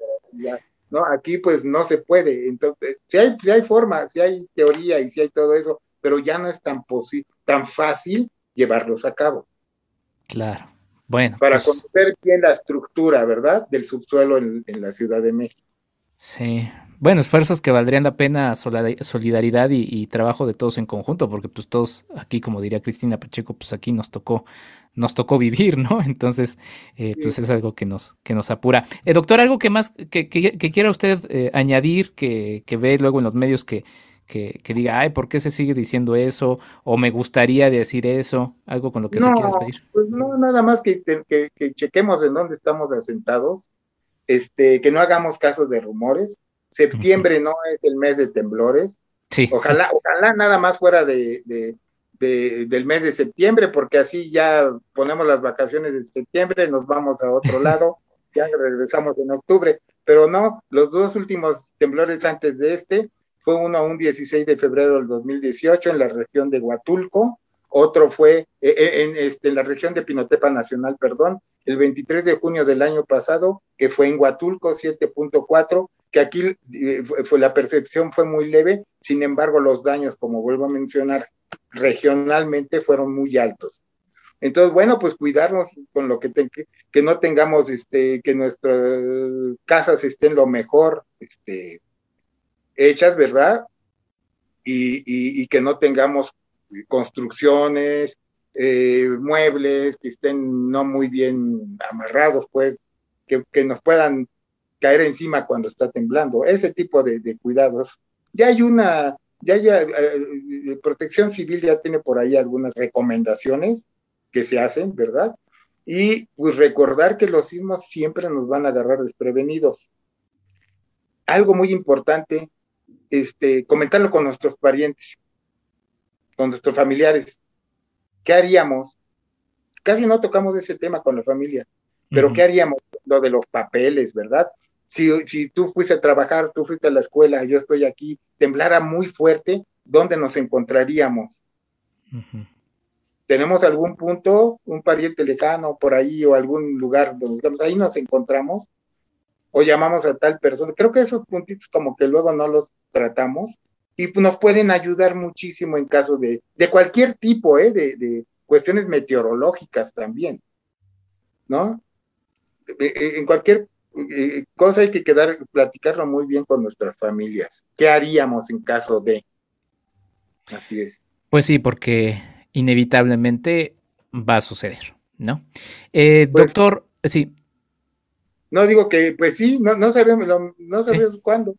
J: ¿no? Aquí pues no se puede, entonces, si hay, si hay forma, si hay teoría y si hay todo eso, pero ya no es tan, tan fácil llevarlos a cabo.
C: Claro, bueno.
J: Para pues conocer bien la estructura, ¿verdad? Del subsuelo en, en la Ciudad de México.
C: Sí, bueno, esfuerzos que valdrían la pena solidaridad y, trabajo de todos en conjunto, porque pues todos aquí, como diría Cristina Pacheco, pues aquí nos tocó, nos tocó vivir, ¿no? Entonces, eh, pues es algo que nos, que nos apura. Eh, doctor, algo que más, que, quiera usted eh, añadir, que, ve luego en los medios que, que, diga, ay, ¿por qué se sigue diciendo eso? O me gustaría decir eso, algo con lo que se quiera despedir.
J: Pues no, nada más que, que, chequemos en dónde estamos asentados, este, que no hagamos caso de rumores Septiembre no es el mes de temblores. Sí. Ojalá, ojalá nada más fuera de, del mes de septiembre, porque así ya ponemos las vacaciones de septiembre, nos vamos a otro lado, ya regresamos en octubre. Pero no, los dos últimos temblores antes de este fue uno un 16 de febrero del 2018 en la región de Huatulco, otro fue eh, eh, en, este, en la región de Pinotepa Nacional, perdón, el 23 de junio del año pasado, que fue en Huatulco 7.4, que aquí eh, fue, la percepción fue muy leve, sin embargo los daños, como vuelvo a mencionar, regionalmente fueron muy altos. Entonces, bueno, pues cuidarnos con lo que, que no tengamos, este, que nuestras casas estén lo mejor este, hechas, ¿verdad? y que no tengamos construcciones, eh, muebles que estén no muy bien amarrados, pues, que, nos puedan caer encima cuando está temblando, ese tipo de, cuidados. Ya hay una, ya, ya, eh, eh, Protección Civil ya tiene por ahí algunas recomendaciones que se hacen, ¿verdad? Y pues recordar que los sismos siempre nos van a agarrar desprevenidos. Algo muy importante, este, comentarlo con nuestros parientes con nuestros familiares. ¿qué haríamos? Casi no tocamos ese tema con la familia, pero ¿qué haríamos? Lo de los papeles, ¿verdad? Si, si tú fuiste a trabajar, tú fuiste a la escuela, yo estoy aquí, temblara muy fuerte, ¿dónde nos encontraríamos? ¿Tenemos algún punto, un pariente lejano por ahí o algún lugar donde ahí nos encontramos? O llamamos a tal persona. Creo que esos puntitos como que luego no los tratamos y nos pueden ayudar muchísimo en caso de, de cualquier tipo, ¿eh? de, de cuestiones meteorológicas también, ¿no? E, e, en cualquier eh, cosa hay que quedar, platicarlo muy bien con nuestras familias. ¿Qué haríamos en caso de? Así es.
C: Pues sí, porque inevitablemente va a suceder, ¿no? Eh, pues doctor, sí.
J: No digo que, pues sí, no, no sabemos, no sabemos cuándo.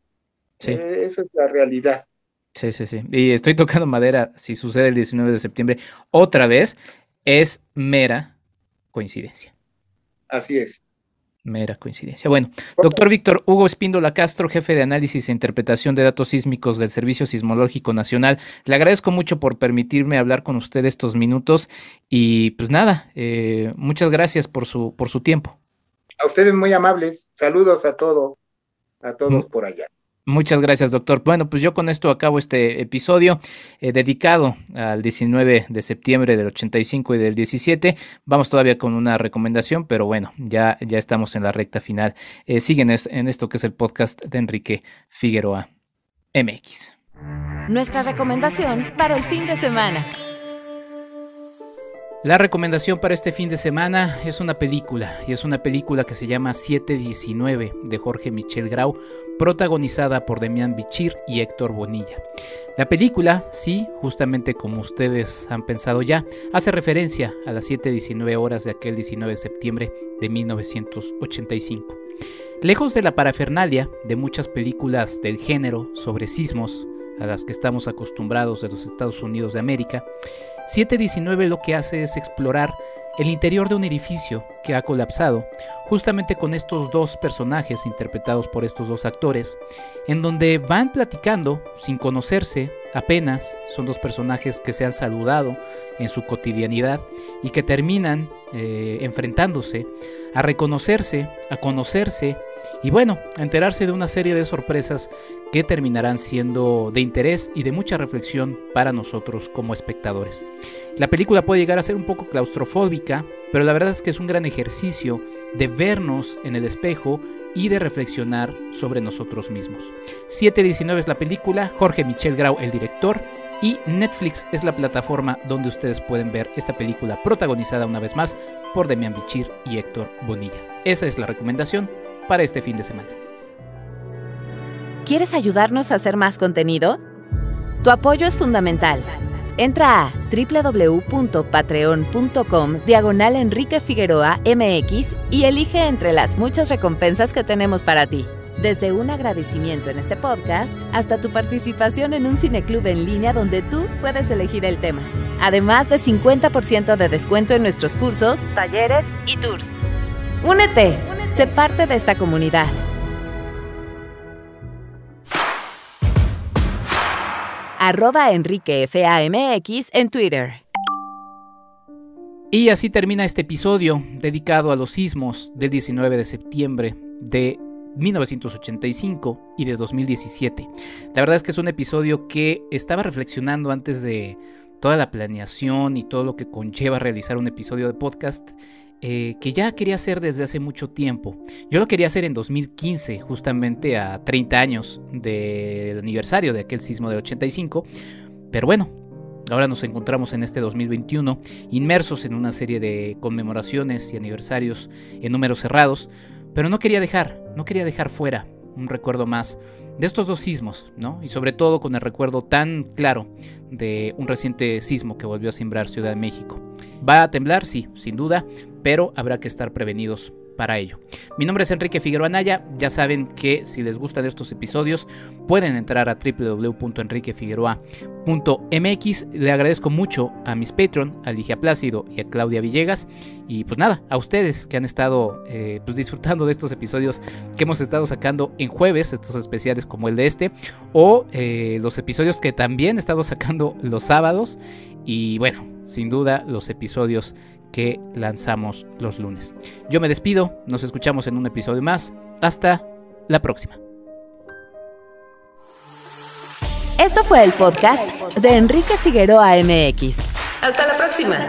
J: Sí. Eh, esa es la realidad.
C: Sí, sí, sí. Y estoy tocando madera, si sucede el 19 de septiembre, otra vez, es mera coincidencia.
J: Así es.
C: Mera coincidencia. Bueno, doctor Víctor Hugo Espíndola Castro, jefe de análisis e interpretación de datos sísmicos del Servicio Sismológico Nacional, le agradezco mucho por permitirme hablar con usted estos minutos y pues nada, eh, muchas gracias por su, por su tiempo.
J: A ustedes muy amables, saludos a todos, a todos por allá.
C: Muchas gracias, doctor. Bueno, pues yo con esto acabo este episodio eh, dedicado al 19 de septiembre del 85 y del 17. Vamos todavía con una recomendación, pero bueno, ya, ya estamos en la recta final. Eh, siguen en esto que es el podcast de Enrique Figueroa MX.
A: Nuestra recomendación para el fin de semana.
C: La recomendación para este fin de semana es una película, y es una película que se llama 719 de Jorge Michel Grau, protagonizada por Demián Bichir y Héctor Bonilla. La película, sí, justamente como ustedes han pensado ya, hace referencia a las 719 horas de aquel 19 de septiembre de 1985. Lejos de la parafernalia de muchas películas del género sobre sismos, a las que estamos acostumbrados de los Estados Unidos de América, 719 lo que hace es explorar el interior de un edificio que ha colapsado, justamente con estos dos personajes interpretados por estos dos actores, en donde van platicando sin conocerse apenas, son dos personajes que se han saludado en su cotidianidad y que terminan eh, enfrentándose a reconocerse, a conocerse y bueno, enterarse de una serie de sorpresas que terminarán siendo de interés y de mucha reflexión para nosotros como espectadores. La película puede llegar a ser un poco claustrofóbica, pero la verdad es que es un gran ejercicio de vernos en el espejo y de reflexionar sobre nosotros mismos. 719 es la película, Jorge Michel Grau el director y Netflix es la plataforma donde ustedes pueden ver esta película protagonizada una vez más por Demian Bichir y Héctor Bonilla. Esa es la recomendación para este fin de semana.
A: ¿Quieres ayudarnos a hacer más contenido? Tu apoyo es fundamental. Entra a www.patreon.com diagonal Enrique Figueroa MX y elige entre las muchas recompensas que tenemos para ti. Desde un agradecimiento en este podcast hasta tu participación en un cineclub en línea donde tú puedes elegir el tema. Además de 50% de descuento en nuestros cursos, talleres y tours. Únete. Sé parte de esta comunidad. Enrique FAMX en Twitter.
C: Y así termina este episodio dedicado a los sismos del 19 de septiembre de 1985 y de 2017. La verdad es que es un episodio que estaba reflexionando antes de toda la planeación y todo lo que conlleva realizar un episodio de podcast eh, que ya quería hacer desde hace mucho tiempo. Yo lo quería hacer en 2015, justamente a 30 años del aniversario de aquel sismo del 85, pero bueno, ahora nos encontramos en este 2021 inmersos en una serie de conmemoraciones y aniversarios en números cerrados, pero no quería dejar, no quería dejar fuera un recuerdo más de estos dos sismos, ¿no? Y sobre todo con el recuerdo tan claro de un reciente sismo que volvió a simbrar Ciudad de México. ¿Va a temblar? Sí, sin duda, pero habrá que estar prevenidos para ello. Mi nombre es Enrique Figueroa Naya. Ya saben que si les gustan estos episodios pueden entrar a www.enriquefigueroa.mx. Le agradezco mucho a mis Patreon, a Ligia Plácido y a Claudia Villegas. Y pues nada, a ustedes que han estado eh, pues disfrutando de estos episodios que hemos estado sacando en jueves, estos especiales como el de este, o eh, los episodios que también he estado sacando los sábados. Y bueno, sin duda los episodios que lanzamos los lunes. Yo me despido, nos escuchamos en un episodio más. Hasta la próxima.
A: Esto fue el podcast de Enrique Figueroa MX. Hasta la próxima.